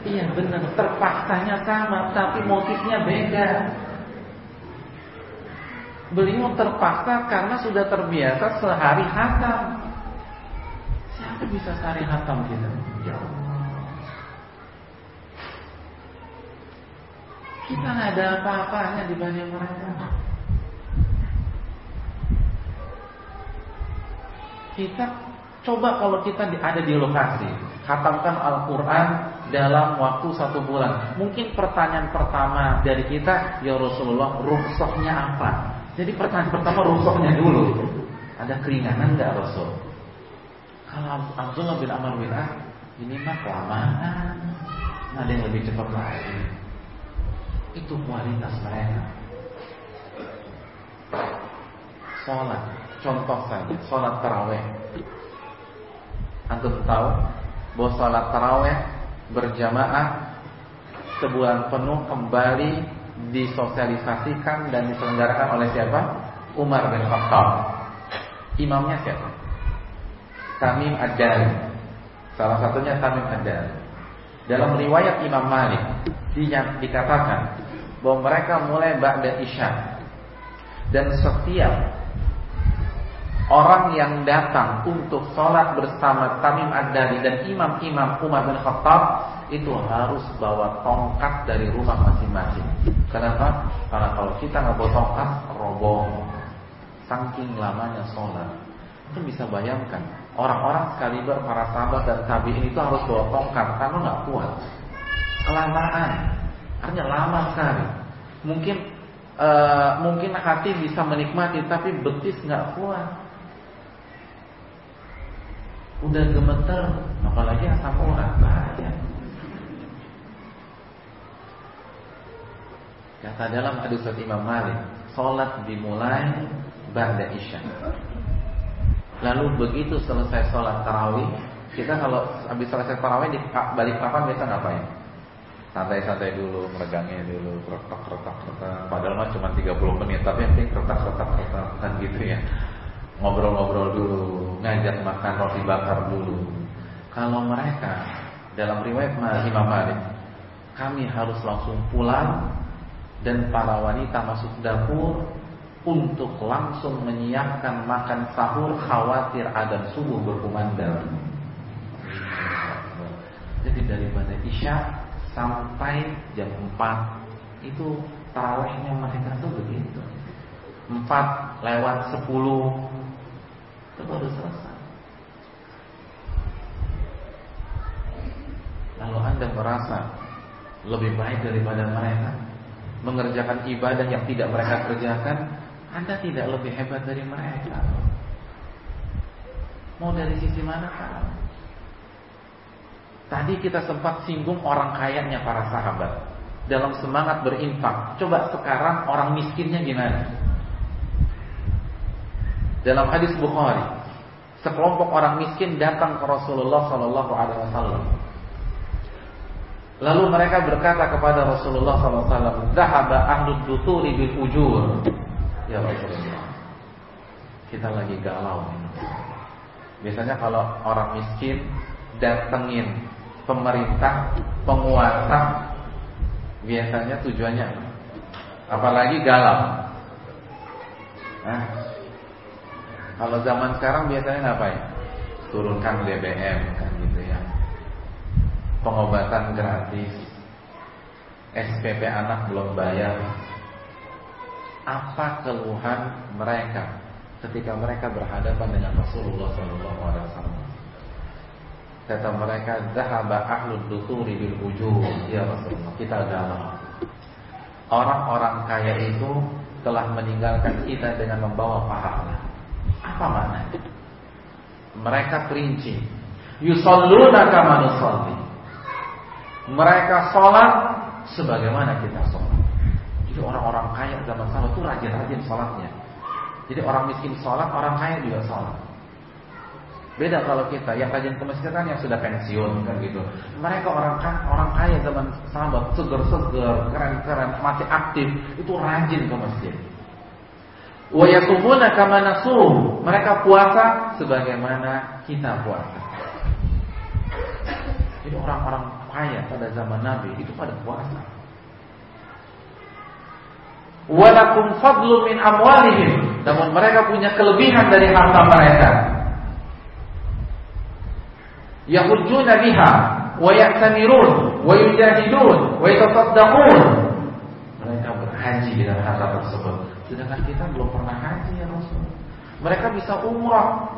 Iya benar, terpaksanya sama, tapi motifnya beda. Beliau terpaksa karena sudah terbiasa sehari hatam. Siapa bisa sehari hatam kita? Ya Kita nggak ada apa-apanya dibanding mereka. Kita Coba kalau kita ada di lokasi, khatamkan Al-Quran dalam waktu satu bulan. Mungkin pertanyaan pertama dari kita, ya Rasulullah, rukhsahnya apa? Jadi pertanyaan pertama rukhsahnya dulu. Ada keringanan nggak Rasul? Kalau Abdullah bin Amr bin As, ini mah kelamaan. Ada yang lebih cepat lagi. Itu kualitas mereka. Sholat, contoh saja, sholat taraweh Antum tahu bahwa salat taraweh berjamaah sebulan penuh kembali disosialisasikan dan diselenggarakan oleh siapa? Umar bin Khattab. Imamnya siapa? Tamim Ad-Dari. Salah satunya Tamim Ad-Dari. Dalam riwayat Imam Malik dikatakan bahwa mereka mulai ba'da Isya dan setiap Orang yang datang untuk sholat bersama Tamim Ad-Dari dan imam-imam Umar bin Khattab itu harus bawa tongkat dari rumah masing-masing. Kenapa? Karena kalau kita nggak bawa tongkat, roboh. Saking lamanya sholat. Itu bisa bayangkan orang-orang sekaliber para sahabat dan tabiin itu harus bawa tongkat karena nggak kuat. Kelamaan, artinya lama sekali. Mungkin uh, mungkin hati bisa menikmati tapi betis nggak kuat udah gemeter apalagi asam urat bahaya. Kata dalam hadis Imam Malik sholat dimulai ba'da isya. Lalu begitu selesai sholat tarawih kita kalau habis selesai tarawih di balik papan biasa ngapain? Santai-santai dulu, meregangnya dulu, retak retak retak. Padahal mah cuma 30 menit, tapi yang penting retak retak retak kan gitu ya ngobrol-ngobrol dulu, ngajak makan roti bakar dulu. Kalau mereka dalam riwayat Imam Malik, kami harus langsung pulang dan para wanita masuk dapur untuk langsung menyiapkan makan sahur khawatir ada subuh berkumandang. Jadi daripada Isya sampai jam 4 itu tarawihnya mereka tuh begitu. 4 lewat 10 itu baru selesai. Lalu Anda merasa lebih baik daripada mereka mengerjakan ibadah yang tidak mereka kerjakan, Anda tidak lebih hebat dari mereka. Mau dari sisi mana kan? Tadi kita sempat singgung orang kayanya para sahabat dalam semangat berinfak. Coba sekarang orang miskinnya gimana? Dalam hadis Bukhari, sekelompok orang miskin datang ke Rasulullah Shallallahu Alaihi Wasallam. Lalu mereka berkata kepada Rasulullah SAW, Zahaba ahlud duturi bil ujur. Ya Rasulullah, kita lagi galau. Biasanya kalau orang miskin datengin pemerintah, penguasa, biasanya tujuannya apa? Apalagi galau. Nah, kalau zaman sekarang biasanya ngapain? Turunkan BBM kan gitu ya pengobatan gratis, SPP anak belum bayar. Apa keluhan mereka ketika mereka berhadapan dengan Rasulullah SAW? Kata mereka, "Zahaba ahlud duturi bil ujur." Ya Rasulullah, kita galau. Orang-orang kaya itu telah meninggalkan kita dengan membawa pahala. Apa maknanya? Mereka perinci. Yusalluna kama nusalli. Mereka sholat sebagaimana kita sholat. Jadi orang-orang kaya zaman sahabat itu rajin-rajin sholatnya. Jadi orang miskin sholat, orang kaya juga sholat. Beda kalau kita yang rajin ke masjid kan yang sudah pensiun kan gitu. Mereka orang orang kaya zaman sahabat seger-seger, keren-keren, masih aktif, itu rajin ke masjid. Wa yasumuna kama nasum. Mereka puasa sebagaimana kita puasa. Jadi orang-orang kaya pada zaman Nabi itu pada puasa. Walakum fadlu min amwalihim. Namun mereka punya kelebihan dari harta mereka. Yahujjuna biha wa ya'tamirun wa yujahidun wa yatasaddaqun. Mereka berhaji dengan harta tersebut. Sedangkan kita belum pernah haji ya Rasul. Mereka bisa umrah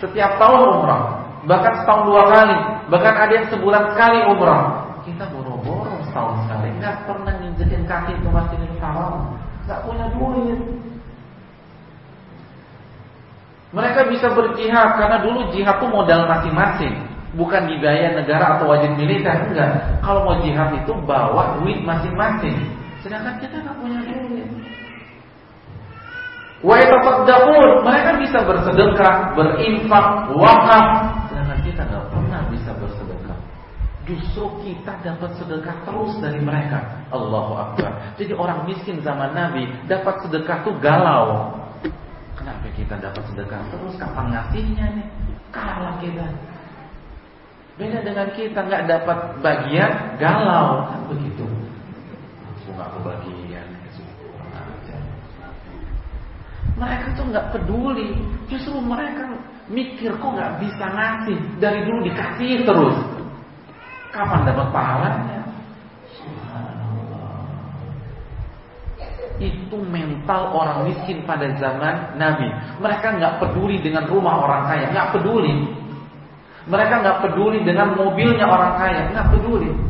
setiap tahun umrah, bahkan setahun dua kali, bahkan ada yang sebulan sekali umrah. Kita boro-boro setahun sekali, nggak pernah nginjekin kaki ke Masjidil Haram, nggak punya duit. Mereka bisa berjihad karena dulu jihad itu modal masing-masing, bukan dibiaya negara atau wajib militer enggak. Kalau mau jihad itu bawa duit masing-masing. Sedangkan kita nggak punya duit. Wa yatasaddaqun, mereka bisa bersedekah, berinfak, wakaf. Sedangkan kita nggak pernah bisa bersedekah. Justru kita dapat sedekah terus dari mereka. Allahu Akbar. Jadi orang miskin zaman Nabi dapat sedekah tuh galau. Kenapa kita dapat sedekah terus? Kapan ngasihnya nih? Kalah kita. Beda dengan kita nggak dapat bagian galau begitu. Langsung nggak kebagian. Mereka tuh nggak peduli, justru mereka mikir kok nggak bisa ngasih dari dulu dikasih terus. Kapan dapat pahalanya? Itu mental orang miskin pada zaman Nabi. Mereka nggak peduli dengan rumah orang kaya, nggak peduli. Mereka nggak peduli dengan mobilnya orang kaya, nggak peduli.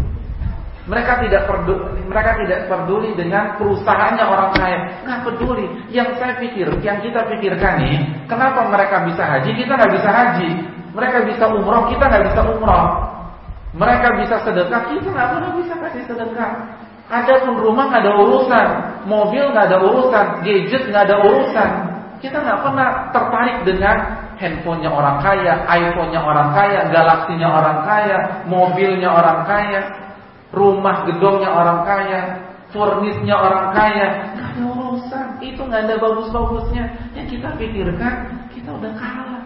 Mereka tidak peduli, mereka tidak peduli dengan perusahaannya orang kaya, nggak peduli. Yang saya pikir, yang kita pikirkan nih, kenapa mereka bisa haji, kita nggak bisa haji. Mereka bisa umroh, kita nggak bisa umroh. Mereka bisa sedekah, kita nggak pernah bisa kasih sedekah. Ada pun rumah nggak ada urusan, mobil nggak ada urusan, gadget nggak ada urusan. Kita nggak pernah tertarik dengan handphonenya orang kaya, iPhone-nya orang kaya, galaksinya orang kaya, mobilnya orang kaya rumah gedongnya orang kaya, furnisnya orang kaya, nggak ada urusan. Itu nggak ada bagus-bagusnya. Yang kita pikirkan, kita udah kalah.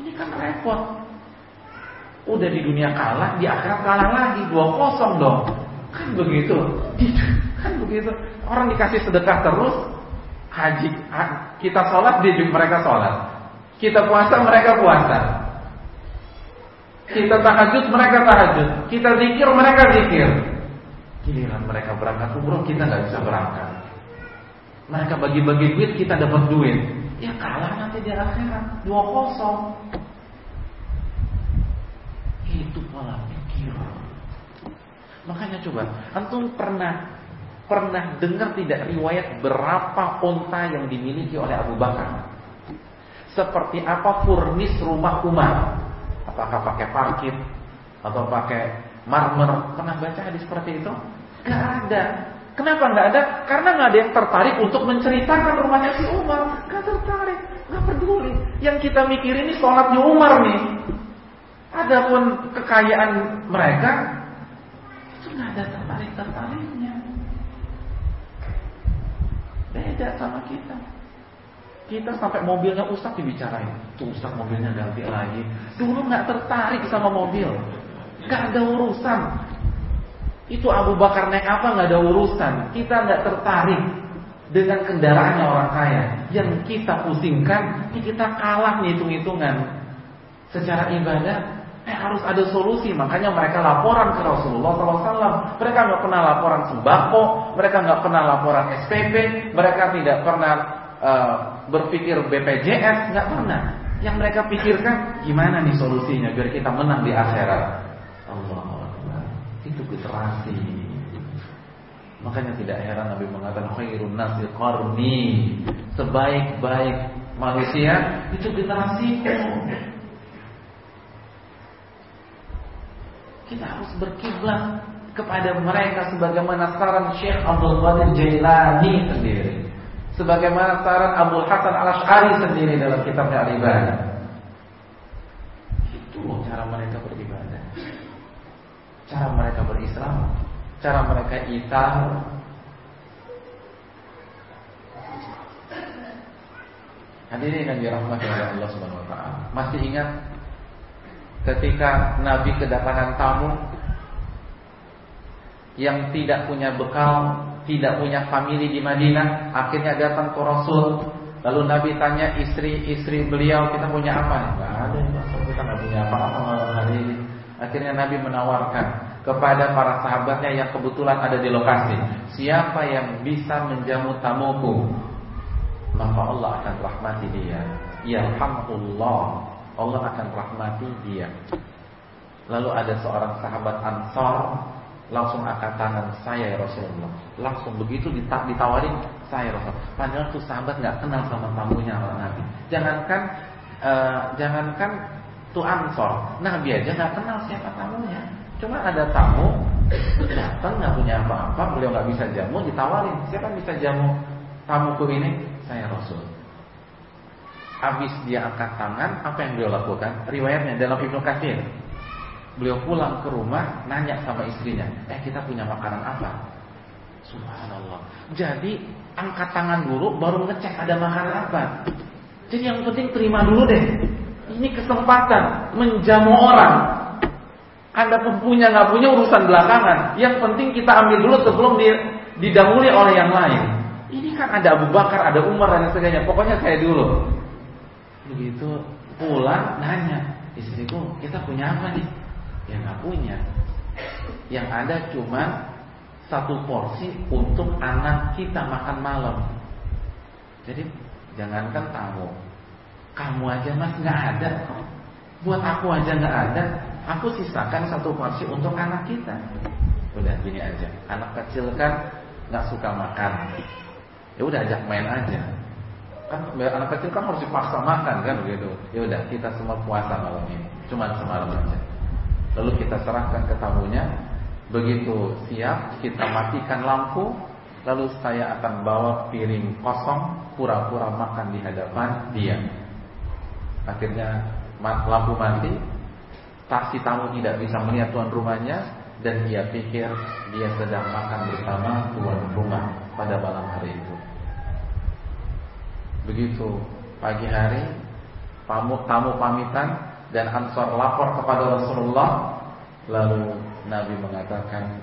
Ini kan repot. Udah di dunia kalah, di akhirat kalah lagi, dua kosong dong. Kan begitu, kan begitu. Orang dikasih sedekah terus, haji, kita sholat, dia juga mereka sholat. Kita puasa, mereka puasa. Kita tahajud, mereka tahajud. Kita zikir, mereka zikir. Giliran mereka berangkat umroh, kita nggak bisa berangkat. Mereka bagi-bagi duit, kita dapat duit. Ya kalah nanti di akhirat. Dua kosong. Itu pola pikir. Makanya coba, antum pernah pernah dengar tidak riwayat berapa onta yang dimiliki oleh Abu Bakar? Seperti apa furnis rumah Umar? Apakah pakai parkit atau pakai marmer? Pernah baca hadis seperti itu? Gak ada. Kenapa nggak ada? Karena nggak ada yang tertarik untuk menceritakan rumahnya si Umar. Gak tertarik, nggak peduli. Yang kita mikir ini sholatnya Umar nih. Adapun kekayaan mereka Itu nggak ada tertarik tertariknya. Beda sama kita. Kita sampai mobilnya Ustaz dibicarain. Tuh Ustaz mobilnya ganti lagi. Dulu nggak tertarik sama mobil. Gak ada urusan. Itu Abu Bakar naik apa nggak ada urusan. Kita nggak tertarik dengan kendaraannya orang kaya. Yang kita pusingkan, kita kalah hitung-hitungan. Secara ibadah, eh harus ada solusi. Makanya mereka laporan ke Rasulullah SAW. Mereka nggak pernah laporan sembako, mereka nggak pernah laporan SPP, mereka tidak pernah uh, berpikir BPJS, nggak pernah. Yang mereka pikirkan gimana nih solusinya biar kita menang di akhirat. Allah itu generasi. Makanya tidak heran Nabi mengatakan khairun nasi qarni. Sebaik-baik manusia itu generasi. Kita harus berkiblat kepada mereka sebagaimana saran Syekh Abdul Qadir Jailani sendiri. Sebagaimana saran Abu Hasan al Ashari sendiri dalam kitabnya Al-Ibadah. Itu loh cara mereka beribadah. Cara mereka berislam. Cara mereka itar. Hadirin yang dirahmati oleh Allah Subhanahu wa taala. Masih ingat ketika Nabi kedatangan tamu yang tidak punya bekal tidak punya famili di Madinah, akhirnya datang ke Rasul. Lalu Nabi tanya istri-istri beliau, kita punya apa? Enggak ada, Rasul kita nggak punya apa-apa malam hari ini. Akhirnya Nabi menawarkan kepada para sahabatnya yang kebetulan ada di lokasi, siapa yang bisa menjamu tamuku, maka Allah akan rahmati dia. Yarhamullah, Allah akan rahmati dia. Lalu ada seorang sahabat Ansar langsung angkat tangan saya ya Rasulullah. Langsung begitu ditawarin saya ya Rasulullah. Padahal tuh sahabat nggak kenal sama tamunya Nabi. Jangankan uh, jangankan tuh Ansor, Nabi aja nggak kenal siapa tamunya. Cuma ada tamu datang nggak punya apa-apa, beliau nggak bisa jamu, ditawarin siapa bisa jamu tamuku ini? Saya Rasul. Habis dia angkat tangan, apa yang beliau lakukan? Riwayatnya dalam Ibnu Katsir Beliau pulang ke rumah nanya sama istrinya, "Eh, kita punya makanan apa?" Subhanallah. Jadi angkat tangan dulu baru ngecek ada makanan apa. Jadi yang penting terima dulu deh. Ini kesempatan menjamu orang. Anda pun punya nggak punya urusan belakangan. Yang penting kita ambil dulu sebelum didahului oleh yang lain. Ini kan ada Abu Bakar, ada Umar dan sebagainya. Pokoknya saya dulu. Begitu pulang nanya, istriku kita punya apa nih? Yang nggak punya. Yang ada cuma satu porsi untuk anak kita makan malam. Jadi jangankan tamu, kamu aja mas nggak ada. Buat aku aja nggak ada. Aku sisakan satu porsi untuk anak kita. Udah gini aja. Anak kecil kan nggak suka makan. Ya udah ajak main aja. Kan anak kecil kan harus dipaksa makan kan begitu. Ya udah kita semua puasa malam ini. Cuma semalam aja. Lalu kita serahkan ke tamunya. Begitu siap kita matikan lampu Lalu saya akan bawa piring kosong Pura-pura makan di hadapan dia. Akhirnya lampu mati. Si tamu tidak bisa melihat tuan rumahnya Dan dia pikir dia sedang makan bersama tuan rumah Pada malam hari itu. Begitu pagi hari Tamu, tamu pamitan dan Ansor lapor kepada Rasulullah. Lalu Nabi mengatakan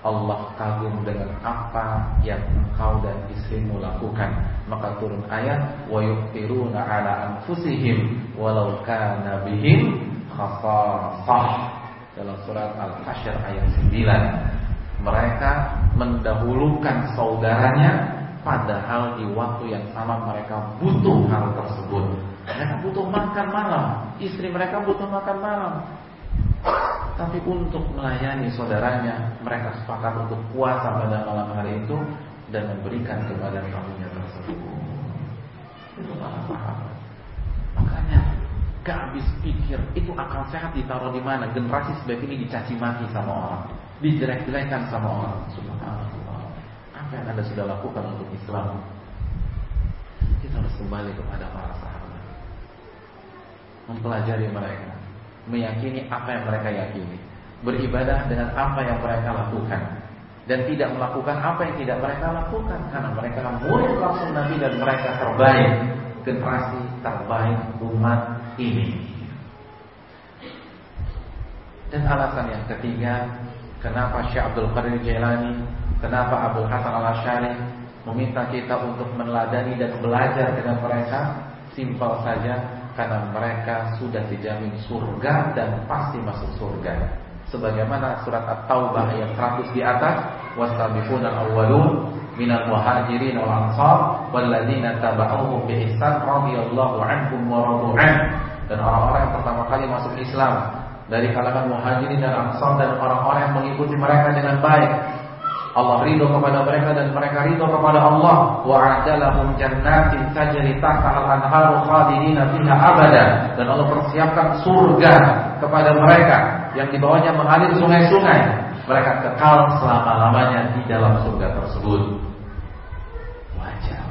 Allah kagum dengan apa yang engkau dan istrimu lakukan. Maka turun ayat wa yuqtiruna ala anfusihim walau kana bihim khasasah. Dalam surat Al-Hasyr ayat 9 mereka mendahulukan saudaranya padahal di waktu yang sama mereka butuh hal tersebut. Mereka butuh makan malam. Istri mereka butuh makan malam. Tapi untuk melayani saudaranya, mereka sepakat untuk puasa pada malam hari itu dan memberikan kepada tamunya tersebut. Itu. Makanya gak habis pikir itu akal sehat ditaruh di mana? Generasi sebaik ini dicaci maki sama orang, dijelek-jelekan sama orang. Subhanallah. Apa yang anda sudah lakukan untuk Islam? Kita harus kembali kepada para sahabat mempelajari mereka, meyakini apa yang mereka yakini. beribadah dengan apa yang mereka lakukan dan tidak melakukan apa yang tidak mereka lakukan karena mereka murid langsung Nabi dan mereka terbaik generasi terbaik umat ini. Dan alasan yang ketiga, kenapa Syekh Abdul Qadir Jailani, kenapa Abdul Hasan Al Asyari meminta kita untuk meneladani dan belajar dengan mereka, simpel saja karena mereka sudah dijamin surga dan pasti masuk surga. Sebagaimana surat At-Taubah ayat 100 di atas, wasabiquna awwalun minal muhajirin wal ansar walladzina tabauhum bi ihsan radhiyallahu anhum wa radu dan orang-orang yang pertama kali masuk Islam dari kalangan muhajirin dan ansar dan orang-orang yang mengikuti mereka dengan baik. Allah ridho kepada mereka dan mereka ridho kepada Allah. Wa a'dalahum jannatin tajri tahtaha al-anharu khalidina fiha abada. Dan Allah persiapkan surga kepada mereka yang di bawahnya mengalir sungai-sungai. Mereka kekal selama-lamanya di dalam surga tersebut. Wajar.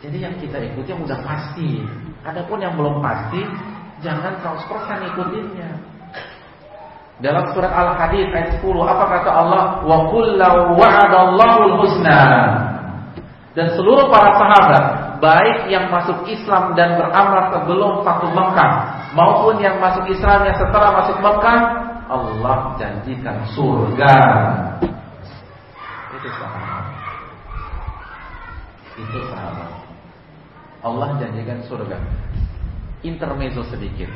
Jadi yang kita ikuti yang udah pasti. Adapun yang belum pasti Jangan 100% ikutinnya. Dalam surat Al-Hadid ayat 10 apa kata Allah? Wa kullu wa'adallahu husna. Dan seluruh para sahabat, baik yang masuk Islam dan beramal sebelum satu Mekah maupun yang masuk Islam yang setelah masuk Mekah, Allah janjikan surga. Itu sahabat. Itu sahabat. Allah janjikan surga intermezzo sedikit.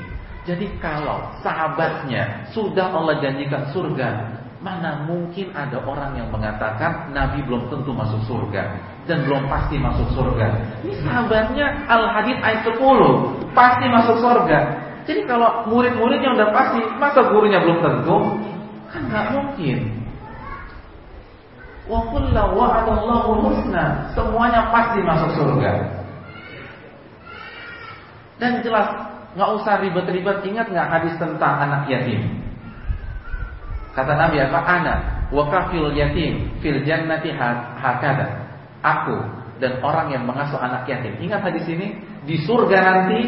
Jadi kalau sahabatnya sudah Allah janjikan surga, mana mungkin ada orang yang mengatakan Nabi belum tentu masuk surga dan belum pasti masuk surga. Ini sahabatnya Al-Hadid ayat 10 pasti masuk surga. Jadi kalau murid-muridnya udah pasti, masa gurunya belum tentu? Kan nggak mungkin. Wa kullu husna. Semuanya pasti masuk surga. Dan jelas nggak usah ribet-ribet. Ingat nggak hadis tentang anak yatim? Kata Nabi apa? Anak wakafil yatim fil jannati hakada. Aku dan orang yang mengasuh anak yatim. Ingat hadis ini di surga nanti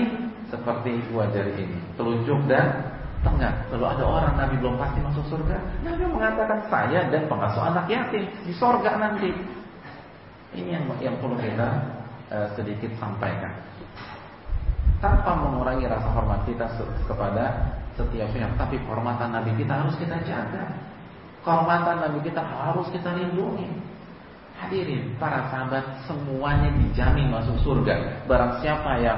seperti dua jari ini, telunjuk dan tengah. Kalau ada orang Nabi belum pasti masuk surga, Nabi mengatakan saya dan pengasuh anak yatim di surga nanti. Ini yang yang perlu kita uh, sedikit sampaikan tanpa mengurangi rasa hormat kita kepada setiap pihak. Tapi kehormatan Nabi kita harus kita jaga. Kehormatan Nabi kita harus kita lindungi. Hadirin, para sahabat semuanya dijamin masuk surga. Barang siapa yang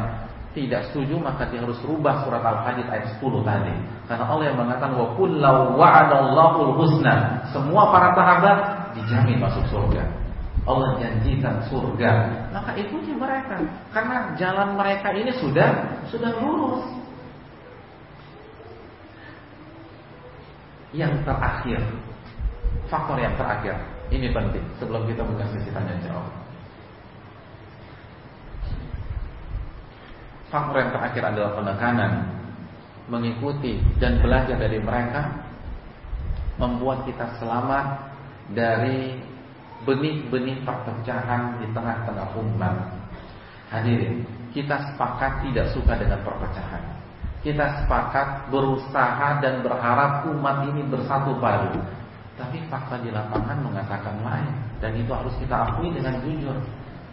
tidak setuju maka dia harus rubah surat Al-Hadid ayat 10 tadi. Karena Allah yang mengatakan wa kullu wa'adallahu husna. Semua para sahabat dijamin masuk surga. Allah janjikan surga, maka ikuti mereka. Karena jalan mereka ini sudah sudah lurus. Yang terakhir, faktor yang terakhir, ini penting. Sebelum kita buka sesi tanya jawab. Faktor yang terakhir adalah penekanan. Mengikuti dan belajar dari mereka. Membuat kita selamat dari benih-benih perpecahan di tengah-tengah umat. Hadirin, kita sepakat tidak suka dengan perpecahan. Kita sepakat berusaha dan berharap umat ini bersatu padu. Tapi fakta di lapangan mengatakan lain dan itu harus kita akui dengan jujur.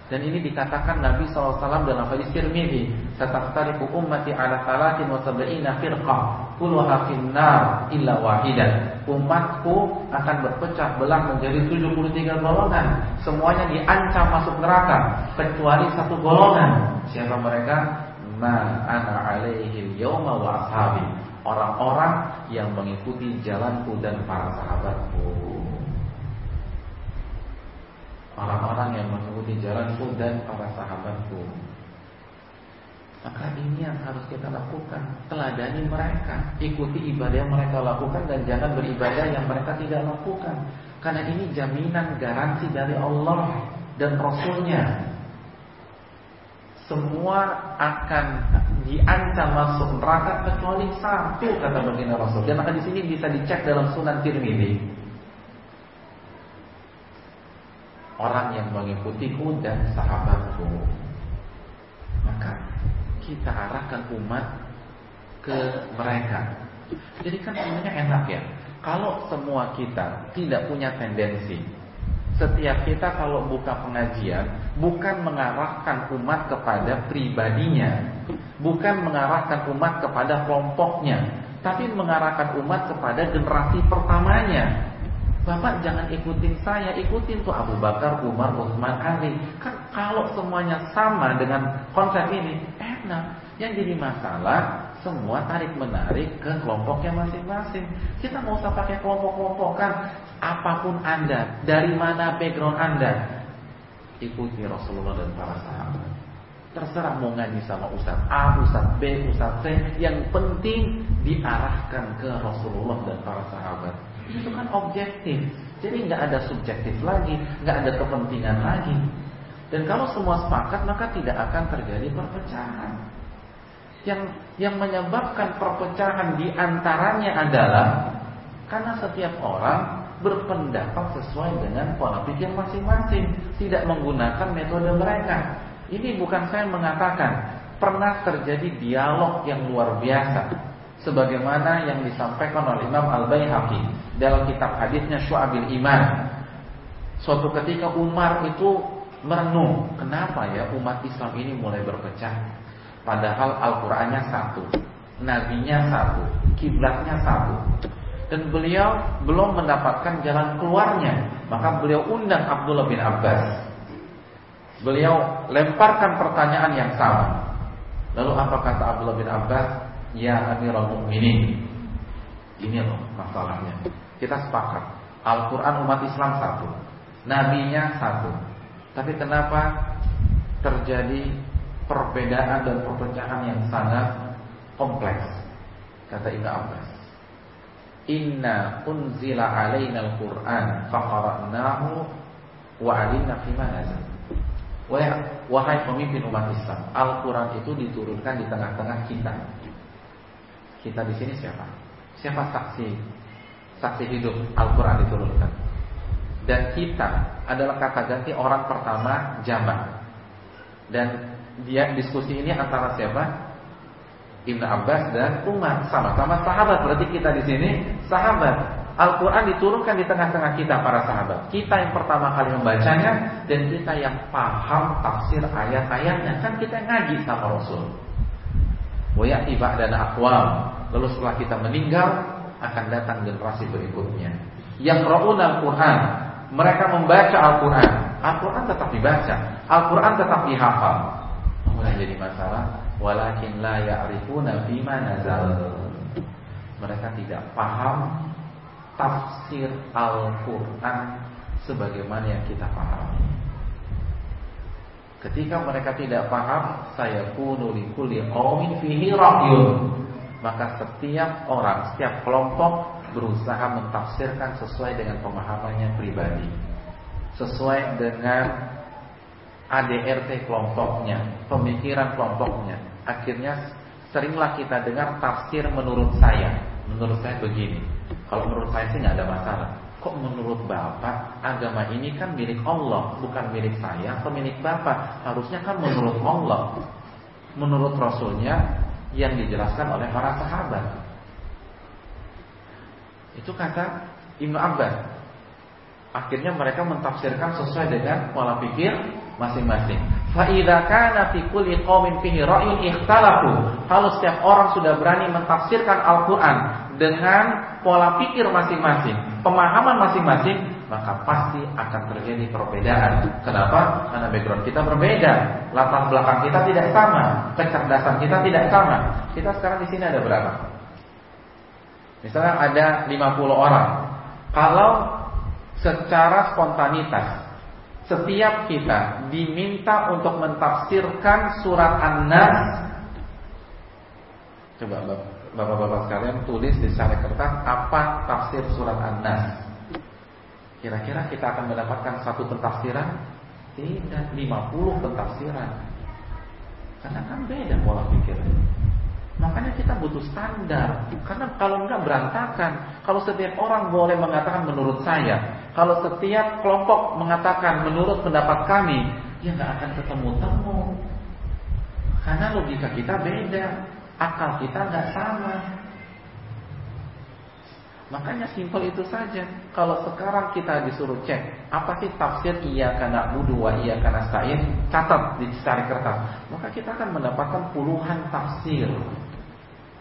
Dan ini dikatakan Nabi SAW dalam hadis Tirmidzi, "Sataftariqu ummati ala salatin wa sab'ina firqah, kulluha finnar illa wahidan." Umatku akan berpecah belah menjadi 73 golongan. Semuanya diancam masuk neraka kecuali satu golongan. Siapa mereka? Ma ana alaihi yauma wa ashabi. Orang-orang yang mengikuti jalanku dan para sahabatku orang-orang yang mengikuti jalanku dan para sahabatku. Maka ini yang harus kita lakukan. Teladani mereka. Ikuti ibadah yang mereka lakukan Dan jangan beribadah yang mereka tidak lakukan. Karena ini jaminan garansi dari Allah Dan Rasulnya. Semua akan diancam masuk neraka Kecuali satu kata baginda Rasul. Dan maka di sini bisa dicek dalam sunan Tirmidzi. Orang yang mengikutiku dan sahabatku. Maka kita arahkan umat ke mereka. Jadi kan sebenarnya enak ya. Kalau semua kita tidak punya tendensi setiap kita kalau buka pengajian bukan mengarahkan umat kepada pribadinya, bukan mengarahkan umat kepada kelompoknya, tapi mengarahkan umat kepada generasi pertamanya. Bapak jangan ikutin saya, ikutin tuh Abu Bakar, Umar, Utsman, Ali. Kan kalau semuanya sama dengan konsep ini, enak. Yang jadi masalah semua tarik menarik ke kelompoknya masing-masing. Kita mau usah pakai kelompok-kelompok kan. Apa pun anda, dari mana background anda, ikuti Rasulullah dan para sahabat. Terserah mau ngaji sama Ustaz A, Ustaz B, Ustaz C Yang penting diarahkan ke Rasulullah dan para sahabat itu kan objektif. Jadi nggak ada subjektif lagi, nggak ada kepentingan lagi. Dan kalau semua sepakat maka tidak akan terjadi perpecahan. Yang yang menyebabkan perpecahan di antaranya adalah karena setiap orang berpendapat sesuai dengan pola pikir masing-masing, tidak menggunakan metode mereka. Ini bukan saya mengatakan pernah terjadi dialog yang luar biasa sebagaimana yang disampaikan oleh Imam Al-Baihaqi dalam kitab hadisnya Syu'abil Iman. Suatu ketika Umar itu merenung, kenapa ya umat Islam ini mulai berpecah? Padahal Al-Qur'annya satu, nabinya satu, kiblatnya satu. Dan beliau belum mendapatkan jalan keluarnya, maka beliau undang Abdullah bin Abbas. Beliau lemparkan pertanyaan yang sama. Lalu apa kata Abdullah bin Abbas? Ya Amirul Mukminin. Ini loh masalahnya. Kita sepakat. Al-Quran umat Islam satu. Nabinya satu. Tapi kenapa terjadi perbedaan dan perpecahan yang sangat kompleks? Kata Ibn Abbas. Inna unzila alaina al-Quran faqara'nahu wa alimna nazal. Wahai pemimpin umat Islam, Al-Quran itu diturunkan di tengah-tengah kita. Kita di sini siapa? Siapa saksi? Saksi hidup Al-Quran diturunkan. Dan kita adalah kata ganti orang pertama zaman. Dan dia diskusi ini antara siapa? Ibn Abbas dan Umar sama-sama sahabat. Berarti kita di sini sahabat. Al-Quran diturunkan di tengah-tengah kita para sahabat. Kita yang pertama kali membacanya dan kita yang paham tafsir ayat-ayatnya. Kan kita ngaji sama Rasul. Wayati dan akwam. Lalu setelah kita meninggal akan datang generasi berikutnya. Yang rohun Al-Quran. Mereka membaca Al-Quran. Al-Quran tetap dibaca. Al-Quran tetap dihafal. Yang jadi masalah, walakin la ya'rifuna bima nazal. Mereka tidak paham tafsir Al-Quran sebagaimana yang kita pahami. Ketika mereka tidak paham, saya kunu likulli qaumin fihi ra'yun. Maka setiap orang, setiap kelompok berusaha mentafsirkan sesuai dengan pemahamannya pribadi. Sesuai dengan ADRT kelompoknya, pemikiran kelompoknya. Akhirnya seringlah kita dengar tafsir menurut saya. Menurut saya begini. Kalau menurut saya sih nggak ada masalah. Kok menurut Bapak agama ini kan milik Allah, bukan milik saya atau milik Bapak? Harusnya kan menurut Allah. Menurut Rasulnya yang dijelaskan oleh para sahabat. Itu kata Ibnu Abbas. Akhirnya mereka mentafsirkan sesuai dengan pola pikir masing-masing. Fa idza kana fi kulli qaumin fihi ra'yun ikhtalafu. Kalau setiap orang sudah berani mentafsirkan Al-Qur'an dengan pola pikir masing-masing, pemahaman masing-masing, maka pasti akan terjadi perbedaan. Kenapa? Karena background kita berbeda, latar belakang kita tidak sama, kecerdasan kita tidak sama. Kita sekarang di sini ada berapa? Misalnya ada 50 orang. Kalau secara spontanitas setiap kita diminta untuk mentafsirkan surat An-Nas Coba Bapak Bapak-bapak sekalian tulis di sana kertas apa tafsir surat An-Nas. Kira-kira kita akan mendapatkan satu pentafsiran? Tidak, 50 pentafsiran. Karena kan beda pola pikir. Makanya kita butuh standar. Karena kalau enggak berantakan. Kalau setiap orang boleh mengatakan menurut saya. Kalau setiap kelompok mengatakan menurut pendapat kami. Ya nggak akan ketemu-temu. Karena logika kita beda akal kita nggak sama. Makanya simpel itu saja. Kalau sekarang kita disuruh cek apa sih tafsir iya karena budu wa iya karena stain, catat di cari kertas. Maka kita akan mendapatkan puluhan tafsir.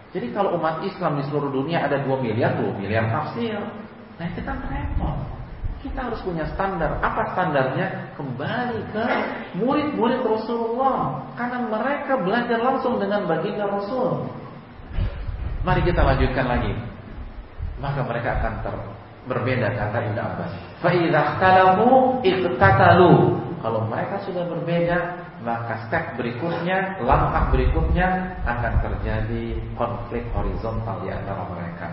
Jadi kalau umat Islam di seluruh dunia ada 2 miliar, 2 miliar tafsir. Nah itu kan repot. Kita harus punya standar. Apa standarnya? Kembali ke murid-murid Rasulullah. Karena mereka belajar langsung dengan baginda Rasul. Mari kita lanjutkan lagi maka mereka akan ter berbeda kata Ibnu Abbas. Fa idza iqtatalu. Kalau mereka sudah berbeda, maka step berikutnya, langkah berikutnya akan terjadi konflik horizontal di antara mereka.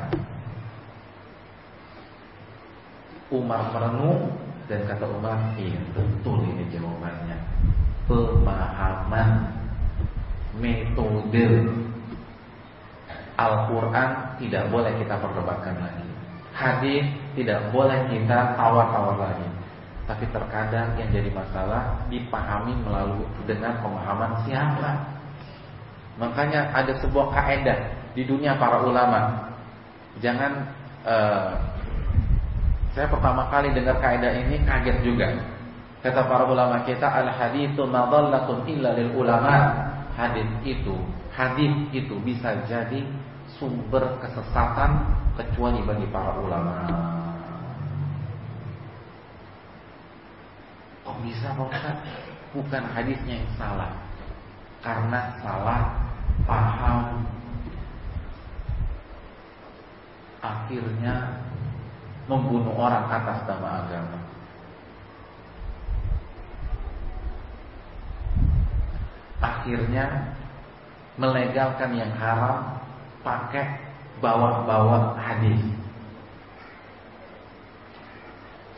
Umar merenung dan kata Umar, iya betul ini jawabannya. Pemahaman metode Al-Quran tidak boleh kita perdebatkan lagi. Hadis tidak boleh kita tawar-tawar lagi. Tapi terkadang yang jadi masalah dipahami melalui dengan pemahaman siapa. Makanya ada sebuah kaidah di dunia para ulama. Jangan uh, saya pertama kali dengar kaidah ini kaget juga. Kata para ulama kita al haditsu madallatun illa lil ulama. Hadis itu, hadis itu bisa jadi sumber kesesatan kecuali bagi para ulama. Bisa Pak? Bukan hadisnya yang salah Karena salah paham Akhirnya Membunuh orang atas nama agama Akhirnya Melegalkan yang haram pakai bawa-bawa hadis.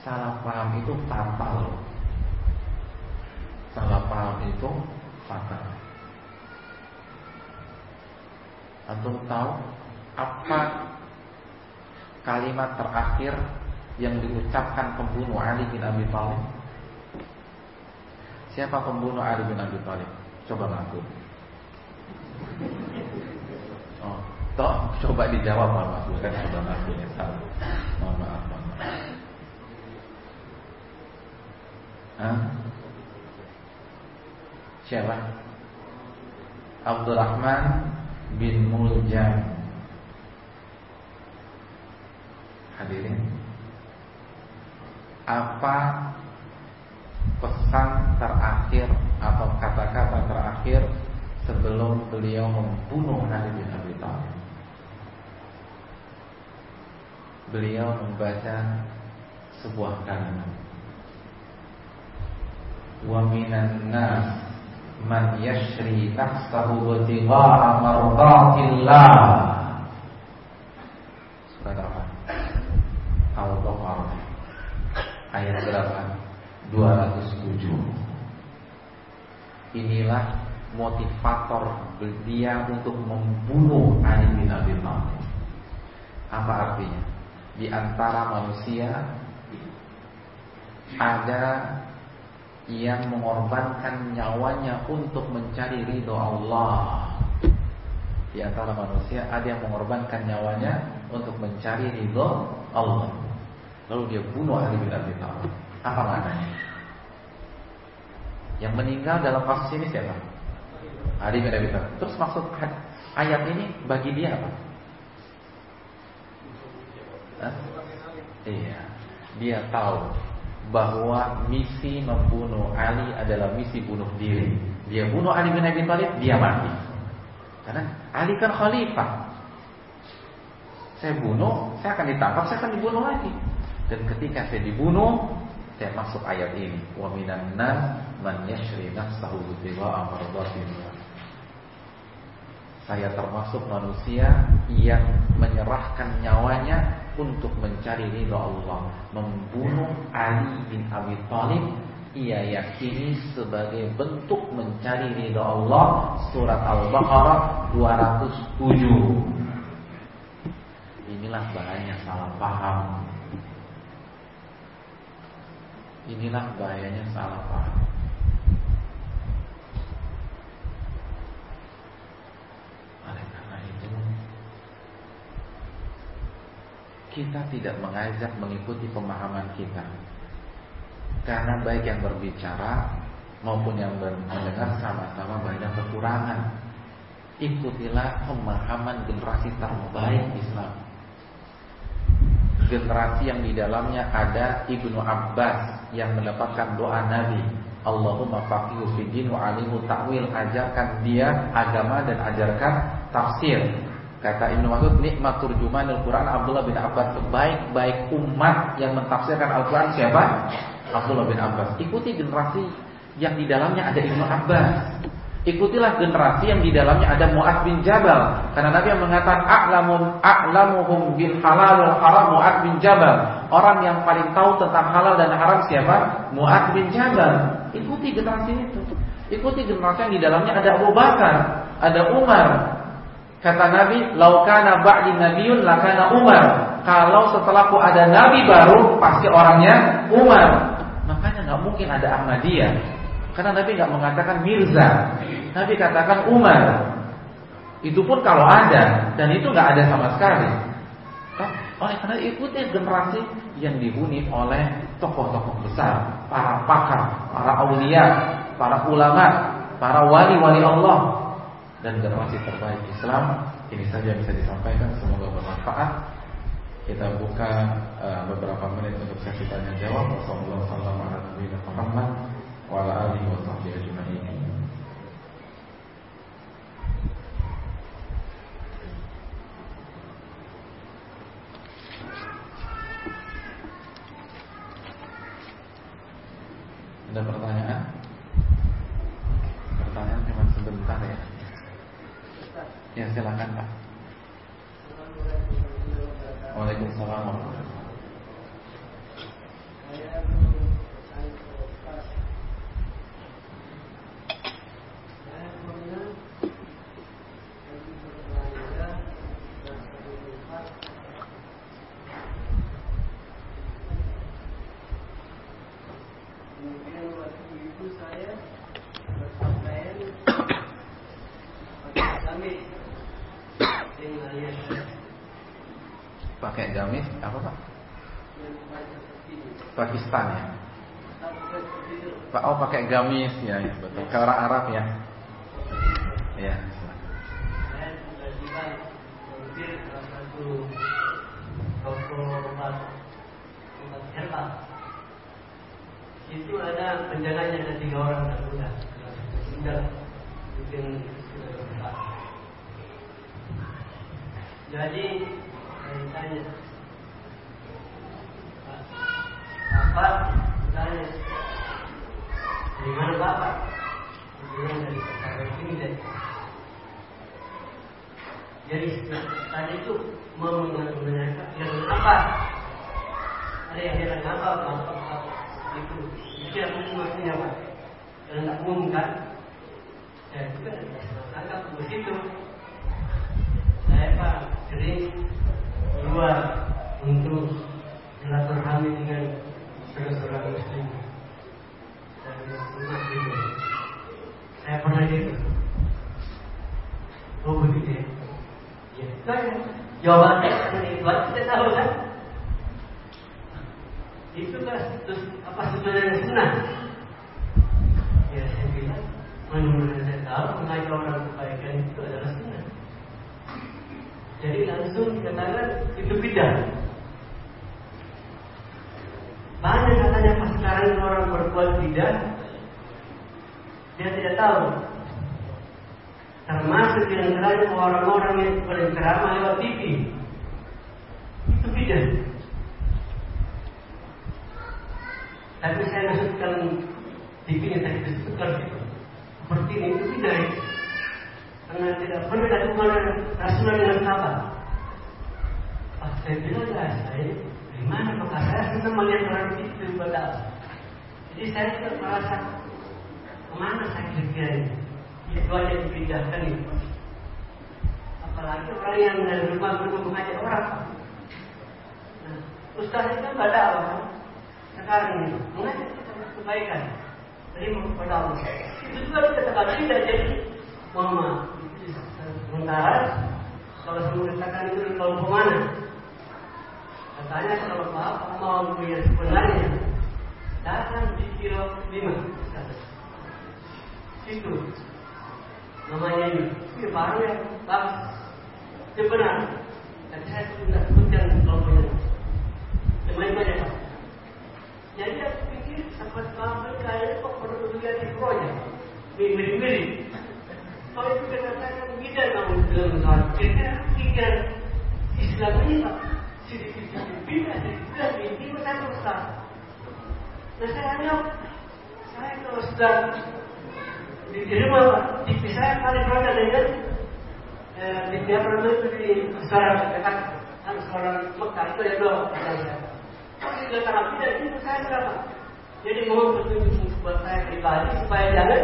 Salah paham itu fatal loh. Salah paham itu fatal. Antum tahu apa kalimat terakhir yang diucapkan pembunuh Ali bin Abi Thalib? Siapa pembunuh Ali bin Abi Thalib? Coba ngaku. Oh, Toh, coba dijawab maaf bukan coba ngaku ya salah. Mohon maaf, maaf. Hah? Siapa? Abdurrahman bin Muljam. Hadirin. Apa pesan terakhir atau kata-kata terakhir sebelum beliau membunuh Nabi bin Abi Thalib? beliau membaca sebuah kalimat wa minan nas man yashri nafsahu ibtigha'a mardatillah surat apa Al-Baqarah ayat berapa? 207 inilah motivator dia untuk membunuh Ali bin Abi Thalib. Apa artinya? Di antara manusia ada yang mengorbankan nyawanya untuk mencari ridho Allah. Di antara manusia ada yang mengorbankan nyawanya untuk mencari ridho Allah. Lalu dia bunuh Ali bin Abi Thalib. Apa maknanya? Yang meninggal dalam kasus ini siapa? Ali bin Abi Thalib. Terus maksud ayat ini bagi dia apa? Iya. Dia tahu bahwa misi membunuh Ali adalah misi bunuh diri. Dia bunuh Ali bin Abi Thalib, dia mati. Karena Ali kan khalifah. Saya bunuh, saya akan ditangkap, saya akan dibunuh lagi. Dan ketika saya dibunuh, saya masuk ayat ini. Wa minan nas man yashri nafsahu. Saya termasuk manusia yang menyerahkan nyawanya untuk mencari ridha Allah, membunuh Ali bin Abi Thalib ia yakini sebagai bentuk mencari ridha Allah surat Al-Baqarah 207 inilah bahayanya salah paham. Inilah bahayanya salah paham kita tidak mengajak mengikuti pemahaman kita. Karena baik yang berbicara maupun yang mendengar sama-sama banyak kekurangan. Ikutilah pemahaman generasi terbaik Islam. Generasi yang di dalamnya ada Ibnu Abbas yang mendapatkan doa Nabi Allahumma faqihu fid din alimu ta'wil ajarkan dia agama dan ajarkan tafsir Kata Ibnu Mas'ud, nikmat turjumanul Quran Abdullah bin Abbas. Sebaik-baik umat yang mentafsirkan Al-Quran siapa? Abdullah bin Abbas. Ikuti generasi yang di dalamnya ada Ibnu Abbas. Ikutilah generasi yang di dalamnya ada Mu'ad bin Jabal. Karena Nabi yang mengatakan a'lamun a'lamuhum bil halal wal haram Mu'ad bin Jabal. Orang yang paling tahu tentang halal dan haram siapa? Mu'ad bin Jabal. Ikuti generasi itu. Ikuti generasi yang di dalamnya ada Abu Bakar, ada Umar, Kata Nabi, "Laukana ba'di nabiyun lakana Umar." Kalau setelahku ada nabi baru, pasti orangnya Umar. Makanya nggak mungkin ada Ahmadiyah. Karena Nabi nggak mengatakan Mirza. Nabi katakan Umar. Itu pun kalau ada, dan itu nggak ada sama sekali. Oleh karena ikuti generasi yang dihuni oleh tokoh-tokoh besar, para pakar, para aulia, para ulama, para wali-wali Allah, dan generasi terbaik Islam. Ini saja bisa disampaikan, semoga bermanfaat. Kita buka uh, beberapa menit untuk sesi tanya jawab. Wassalamualaikum warahmatullahi wabarakatuh. Ada pertanyaan? Pertanyaan cuma sebentar ya. Ya silakan Pak. Waalaikumsalam warahmatullahi pakai gamis apa pak? Pakistan ya. Pak oh pakai gamis ya, ya betul. Ke orang Arab ya. Ya. itu ada penjaganya ada tiga orang dan muda sudah mungkin sudah jadi saya tanya Bapak tanya dari mana Bapak? Dari kota ini dan jadi tadi itu mau yang apa? Ada yang apa? Itu. Itu maksudnya apa? Tak umum kan? Saya juga anggap begitu saya pak keluar untuk silaturahmi dengan saudara-saudara muslim. itu. Saya pernah gitu. Oh begitu ya. Ya, kan jawabannya kan itu saya tahu kan. Itu kan terus apa sebenarnya sunnah? Ya saya bilang, mana-mana saya tahu mengajak orang kebaikan itu adalah sunnah. Jadi langsung dikatakan itu bid'ah. Banyak katanya pas sekarang orang berbuat bid'ah, dia tidak tahu. Termasuk di antaranya orang-orang yang berceramah lewat TV. Itu bid'ah. Tapi saya maksudkan TV-nya tadi disebutkan itu. Seperti ini itu tidak karena tidak pernah dilakukan Rasulullah dengan sahabat. Pas saya bilang ya saya di mana maka saya senang melihat orang itu pada Jadi saya juga merasa ke mana kira ini. Itu aja dipindahkan itu. Apalagi orang yang dari rumah rumah mengajak orang. Nah, Ustaz itu kan pada Allah sekarang ini mengajak kebaikan. Terima kepada Allah. Itu juga dikatakan tidak jadi Mama Sementara kalau saya mengatakan itu di kelompok mana? Katanya kalau bapak mau melihat sebenarnya, datang di kilo lima. Itu namanya ini. Ini baru yang bagus. Sebenarnya, dan saya sudah sebutkan kelompoknya. Teman-teman ya, Jadi aku pikir sampai kaya kok perlu di proyek. Mirip-mirip. Kalau itu katakan beda kamu dalam. Jadi pikir Islam ini Pak sedikit-sedikit beda, sedikit-sedikit ini saya besar. Nah saya anggap saya kalau sudah diterima TV saya kali berada dengan eh, di pernah itu di sekolah dekat kan sekolah Mekah itu ya doa saya. Oh di dalam tidak itu saya berapa? Jadi mohon petunjuk buat saya pribadi supaya jangan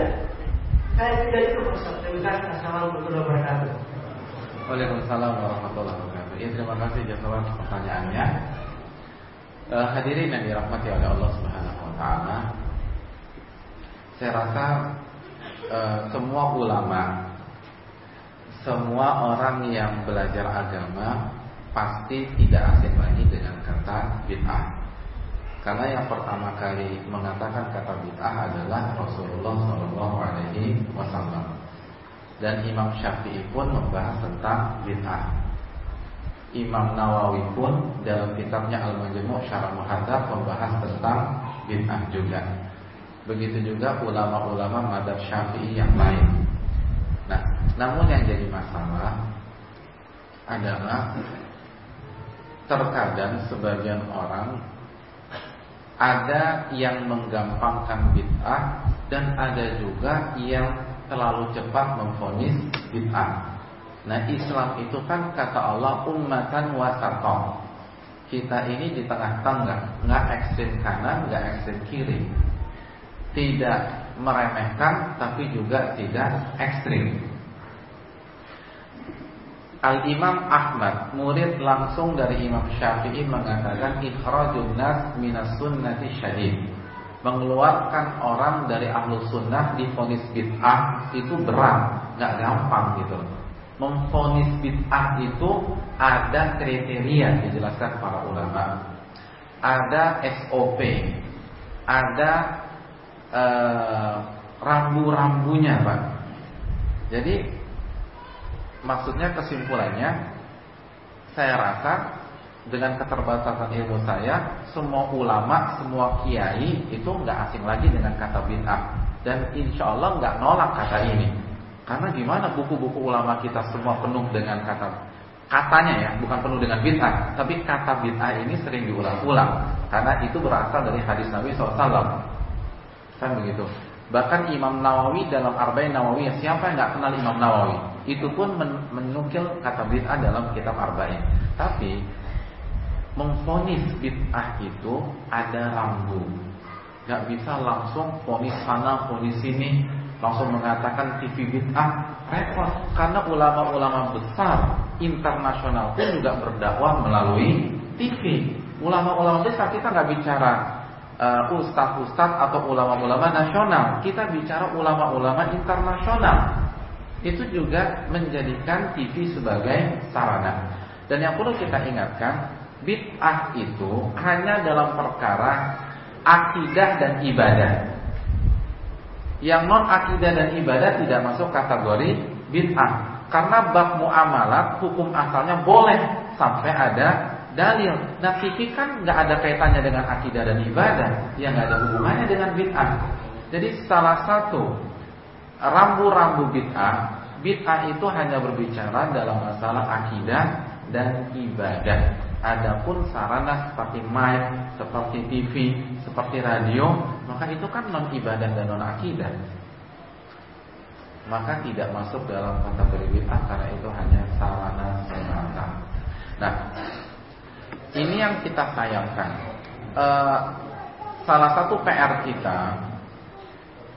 saya tidak itu Ustaz. Terima kasih. Assalamualaikum warahmatullahi wabarakatuh. Waalaikumsalam warahmatullahi wabarakatuh. Ya, terima kasih jawab pertanyaannya. Uh, hadirin yang dirahmati oleh Allah Subhanahu wa taala. Saya rasa uh, semua ulama semua orang yang belajar agama pasti tidak asing lagi dengan kata bid'ah. Karena yang pertama kali mengatakan kata bid'ah adalah Rasulullah Shallallahu Alaihi Wasallam. Dan Imam Syafi'i pun membahas tentang bid'ah. Imam Nawawi pun dalam kitabnya Al-Majmu' Syarah Muhadzab membahas tentang bid'ah juga. Begitu juga ulama-ulama madhab Syafi'i yang lain. Nah, namun yang jadi masalah adalah terkadang sebagian orang ada yang menggampangkan bid'ah dan ada juga yang terlalu cepat memfonis bid'ah. Nah, Islam itu kan kata Allah ummatan wasatoh. Kita ini di tengah-tengah, nggak ekstrim kanan, nggak ekstrim kiri. Tidak meremehkan, tapi juga tidak ekstrim. Al-Imam Ahmad Murid langsung dari Imam Syafi'i Mengatakan ikhrajun nas minas sunnati syadid Mengeluarkan orang dari ahlu sunnah Difonis bid'ah Itu berat, gak gampang gitu. Memfonis bid'ah itu Ada kriteria Dijelaskan para ulama. Ada SOP Ada uh, Rambu-rambunya Pak. Jadi Maksudnya kesimpulannya Saya rasa Dengan keterbatasan ilmu saya Semua ulama, semua kiai Itu nggak asing lagi dengan kata bid'ah. Dan insya Allah nggak nolak kata ini. Karena gimana buku-buku ulama kita Semua penuh dengan kata Katanya ya, bukan penuh dengan bid'ah Tapi kata bid'ah ini sering diulang-ulang. Karena itu berasal dari hadis Nabi SAW Kan begitu Bahkan Imam Nawawi dalam Arba'in Nawawi Siapa yang nggak kenal Imam Nawawi itu pun menukil kata bid'ah dalam kitab Arba'in. Tapi memfonis bid'ah itu ada rambu. Gak bisa langsung fonis sana, fonis sini, langsung mengatakan TV bid'ah repot karena ulama-ulama besar internasional pun juga berdakwah melalui TV. Ulama-ulama besar kita nggak bicara uh, ustadz-ustadz atau ulama-ulama nasional, kita bicara ulama-ulama internasional itu juga menjadikan TV sebagai sarana. Dan yang perlu kita ingatkan, bid'ah itu hanya dalam perkara akidah dan ibadah. Yang non akidah dan ibadah tidak masuk kategori bid'ah. Karena bab muamalat hukum asalnya boleh sampai ada dalil. Nah TV kan nggak ada kaitannya dengan akidah dan ibadah, yang nggak ada hubungannya dengan bid'ah. Jadi salah satu rambu-rambu bid'ah Bid'ah itu hanya berbicara dalam masalah akidah dan ibadah. Adapun sarana seperti mic, seperti TV, seperti radio, maka itu kan non ibadah dan non akidah. Maka tidak masuk dalam kategori bid'ah karena itu hanya sarana semata. Nah, ini yang kita sayangkan. Uh, salah satu PR kita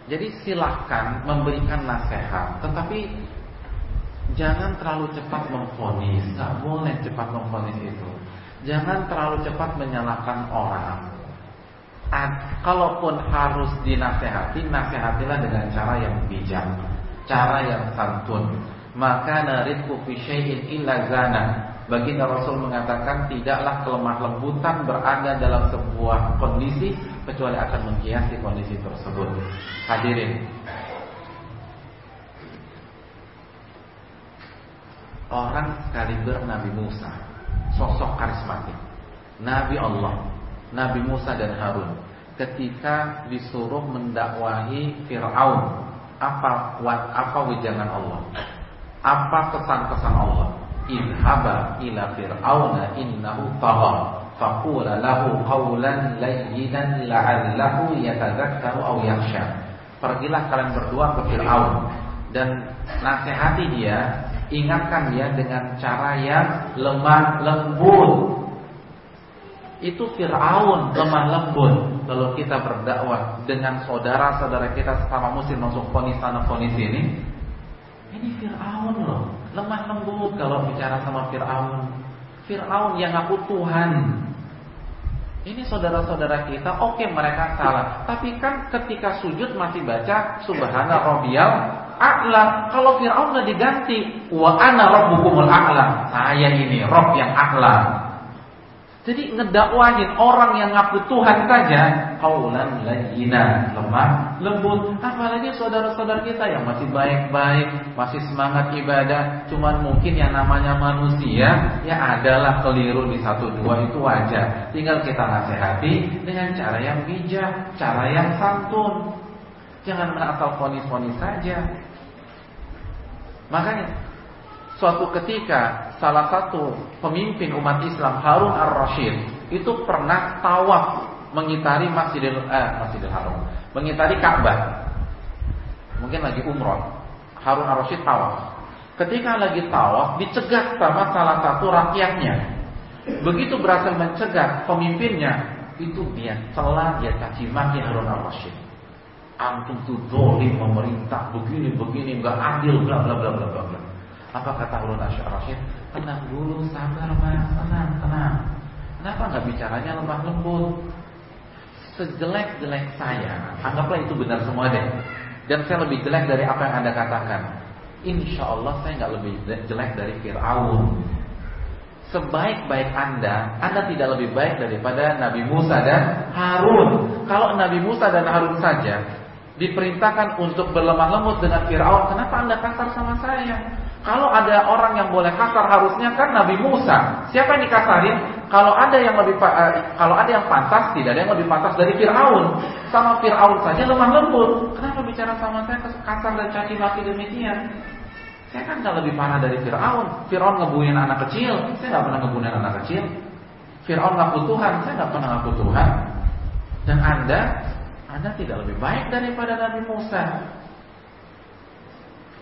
jadi silahkan memberikan nasihat, tetapi jangan terlalu cepat memfonis. Gak boleh cepat memfonis itu. Jangan terlalu cepat menyalahkan orang. kalaupun harus dinasehati, nasehatilah dengan cara yang bijak, cara yang santun. Maka narid fi syai'in illa zana. Baginda Rasul mengatakan tidaklah kelemah lembutan berada dalam sebuah kondisi kecuali akan menghiasi kondisi tersebut. Hadirin. Orang sekaliber Nabi Musa, sosok karismatik. Nabi Allah, Nabi Musa dan Harun ketika disuruh mendakwahi Firaun, apa apa wejangan Allah? Apa kesan-kesan Allah? Idhaba ila fir'auna innahu tagha faqula lahu qawlan layyinan la'allahu yatadzakkaru aw yakhsha. Pergilah kalian berdua ke Firaun dan nasihati dia, ingatkan dia dengan cara yang lemah lembut. Itu Firaun lemah lembut. Kalau kita berdakwah dengan saudara-saudara kita sama muslim langsung fonis sana fonis ini, ini Fir'aun loh. Lemah lembut kalau bicara sama Fir'aun. Fir'aun yang ngaku Tuhan. Ini saudara-saudara kita Oke mereka salah. Tapi kan ketika sujud masih baca Subhana Rabbiyal A'la. Kalau Fir'aun udah diganti Wa ana rabbukumul a'la. Saya ini Rob yang a'la jadi ngedakwahin orang yang ngaku Tuhan saja kaulan layyina, lemah, lembut. Apalagi saudara-saudara kita yang masih baik-baik, masih semangat ibadah, cuman mungkin yang namanya manusia ya adalah keliru di satu dua itu wajar. Tinggal kita nasihati dengan cara yang bijak, cara yang santun. Jangan menasal fonis-fonis saja. Makanya suatu ketika salah satu pemimpin umat Islam Harun ar-Rasyid itu pernah tawaf mengitari Masjidil eh, Masjidil Haram, mengitari Ka'bah. Mungkin lagi umroh. Harun ar-Rasyid tawaf. Ketika lagi tawaf dicegat sama salah satu rakyatnya. Begitu berhasil mencegah pemimpinnya, itu dia celah dia caci maki Harun ar-Rasyid. Antum tuh dolim memerintah begini begini nggak adil bla bla bla bla bla. Apa kata ulun Rasyid? Tenang dulu, sabar mas, tenang, tenang. Kenapa nggak bicaranya lemah lembut? Sejelek-jelek saya, anggaplah itu benar semua deh. Dan saya lebih jelek dari apa yang anda katakan. Insya Allah saya nggak lebih jelek dari Fir'aun. Sebaik-baik anda, anda tidak lebih baik daripada Nabi Musa dan Harun. Kalau Nabi Musa dan Harun saja diperintahkan untuk berlemah lembut dengan Fir'aun, kenapa anda kasar sama saya? Kalau ada orang yang boleh kasar harusnya kan Nabi Musa. Siapa yang dikasarin? Kalau ada yang lebih uh, kalau ada yang pantas, tidak ada yang lebih pantas dari Firaun. Sama Firaun saja lemah lembut. Kenapa bicara sama saya kasar dan caci maki demikian? Saya kan nggak lebih parah dari Firaun. Firaun ngebunuhin anak kecil, saya nggak pernah ngebunuhin anak kecil. Firaun ngaku Tuhan, saya nggak pernah ngaku Tuhan. Dan Anda, Anda tidak lebih baik daripada Nabi Musa.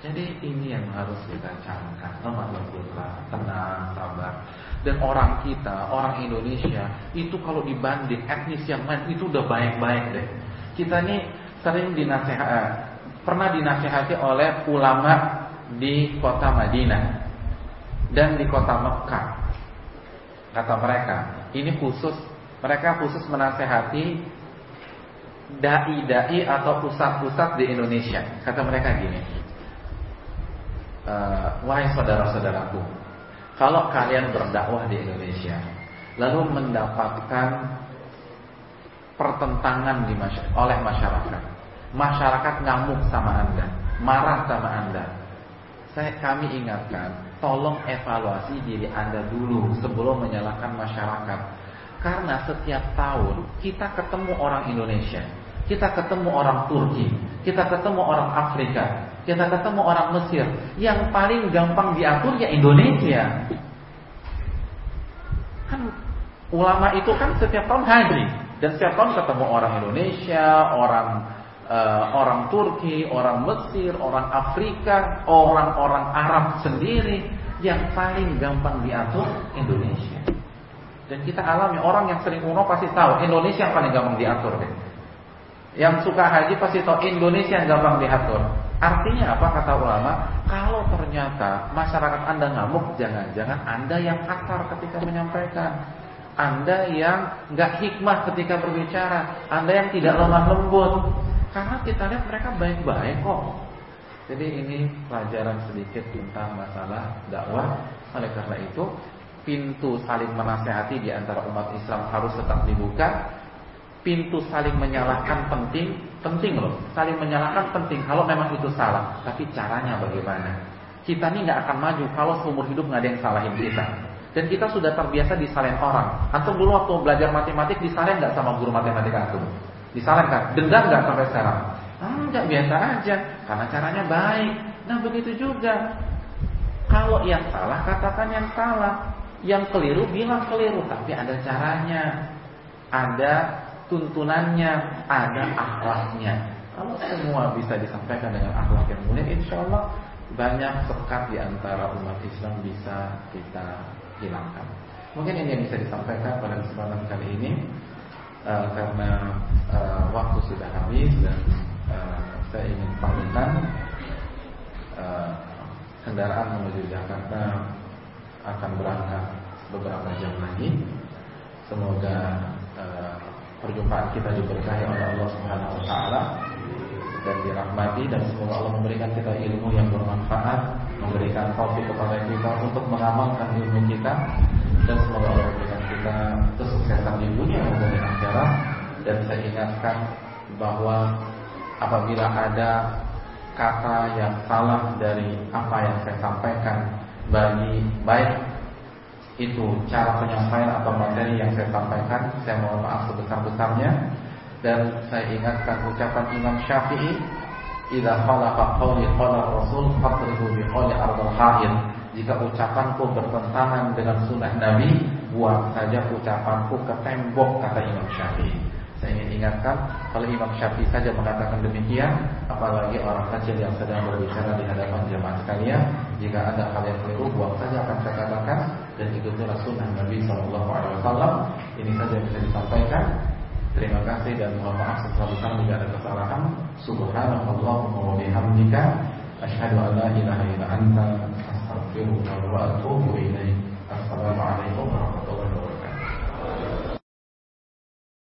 Jadi ini yang harus kita camkan. Lemah lembutlah, tenang, sabar. Dan orang kita, orang Indonesia Itu kalau dibanding etnis yang lain Itu udah baik-baik deh. Kita ini sering dinasehati eh, Pernah dinasehati oleh ulama Di kota Madinah Dan di kota Mekah. Kata mereka Ini khusus Mereka khusus menasehati Dai-dai atau pusat-pusat di Indonesia. Kata mereka gini wahai saudara-saudaraku, kalau kalian berdakwah di Indonesia, lalu mendapatkan pertentangan di masyarakat, oleh masyarakat, masyarakat ngamuk sama anda, marah sama anda, saya kami ingatkan, tolong evaluasi diri anda dulu sebelum menyalahkan masyarakat, karena setiap tahun kita ketemu orang Indonesia, kita ketemu orang Turki, kita ketemu orang Afrika, kita ketemu orang Mesir, yang paling gampang diatur ya Indonesia. Kan ulama itu kan setiap tahun hadir dan setiap tahun ketemu orang Indonesia, orang uh, orang Turki, orang Mesir, orang Afrika, orang-orang Arab sendiri yang paling gampang diatur Indonesia. Dan kita alami orang yang sering umroh pasti tahu Indonesia yang paling gampang diatur deh. Yang suka haji pasti tahu Indonesia yang gampang diatur. Artinya apa kata ulama? Kalau ternyata masyarakat Anda ngamuk, jangan-jangan Anda yang kasar ketika menyampaikan. Anda yang nggak hikmah ketika berbicara, Anda yang tidak lemah lembut. Karena kita lihat mereka baik-baik kok. Jadi ini pelajaran sedikit tentang masalah dakwah. Oleh karena itu, pintu saling menasehati di antara umat Islam harus tetap dibuka. Pintu saling menyalahkan penting, penting loh. Saling menyalahkan penting kalau memang itu salah. Tapi caranya bagaimana? Kita ini nggak akan maju kalau seumur hidup nggak ada yang salahin kita. Dan kita sudah terbiasa disalahin orang. Antum dulu waktu belajar matematik disalahin nggak sama guru matematika antum? Disalahin kan? Dendam nggak sampai sekarang? Ah, nggak biasa aja. Karena caranya baik. Nah begitu juga. Kalau yang salah katakan yang salah. Yang keliru bilang keliru, tapi ada caranya, ada tuntunannya, ada akhlaknya. Kalau semua bisa disampaikan dengan akhlak yang mulia, insya Allah banyak sekat di antara umat Islam bisa kita hilangkan. Mungkin ini yang bisa disampaikan pada kesempatan kali ini uh, karena uh, waktu sudah habis dan uh, saya ingin pamitan uh, kendaraan menuju Jakarta akan berangkat beberapa jam lagi. Semoga perjumpaan kita diberkahi oleh Allah Subhanahu wa taala. Dan dirahmati dan semoga Allah memberikan kita ilmu yang bermanfaat, memberikan taufik kepada kita untuk mengamalkan ilmu kita. Dan semoga Allah memberikan kita kesuksesan di dunia maupun di akhirat. Dan saya ingatkan bahwa apabila ada kata yang salah dari apa yang saya sampaikan bagi baik itu cara penyampaian atau materi yang saya sampaikan. Saya mohon maaf sebesar-besarnya. Dan saya ingatkan ucapan Imam Syafi'i idza khalaqa qawli qala Rasul fadribu bi qawli ardal ha'id. Jika ucapanku bertentangan dengan sunnah Nabi buat saja ucapanku ke tembok kata Imam Syafi'i saya ingin ingatkan kalau Imam Syafi'i saja mengatakan demikian apalagi orang kecil yang sedang berbicara di hadapan jemaah sekalian jika ada hal yang keliru buat saja akan saya katakan dan ikutilah sunnah Nabi Wasallam. Ini saja yang bisa disampaikan. Terima kasih dan mohon maaf sebesar-besar jika ada kesalahan. Subhanallahumma wa bihamdika asyhadu an la ilaha illa anta astaghfiruka wa atubu ilaik assalamualaikum warahmatullahi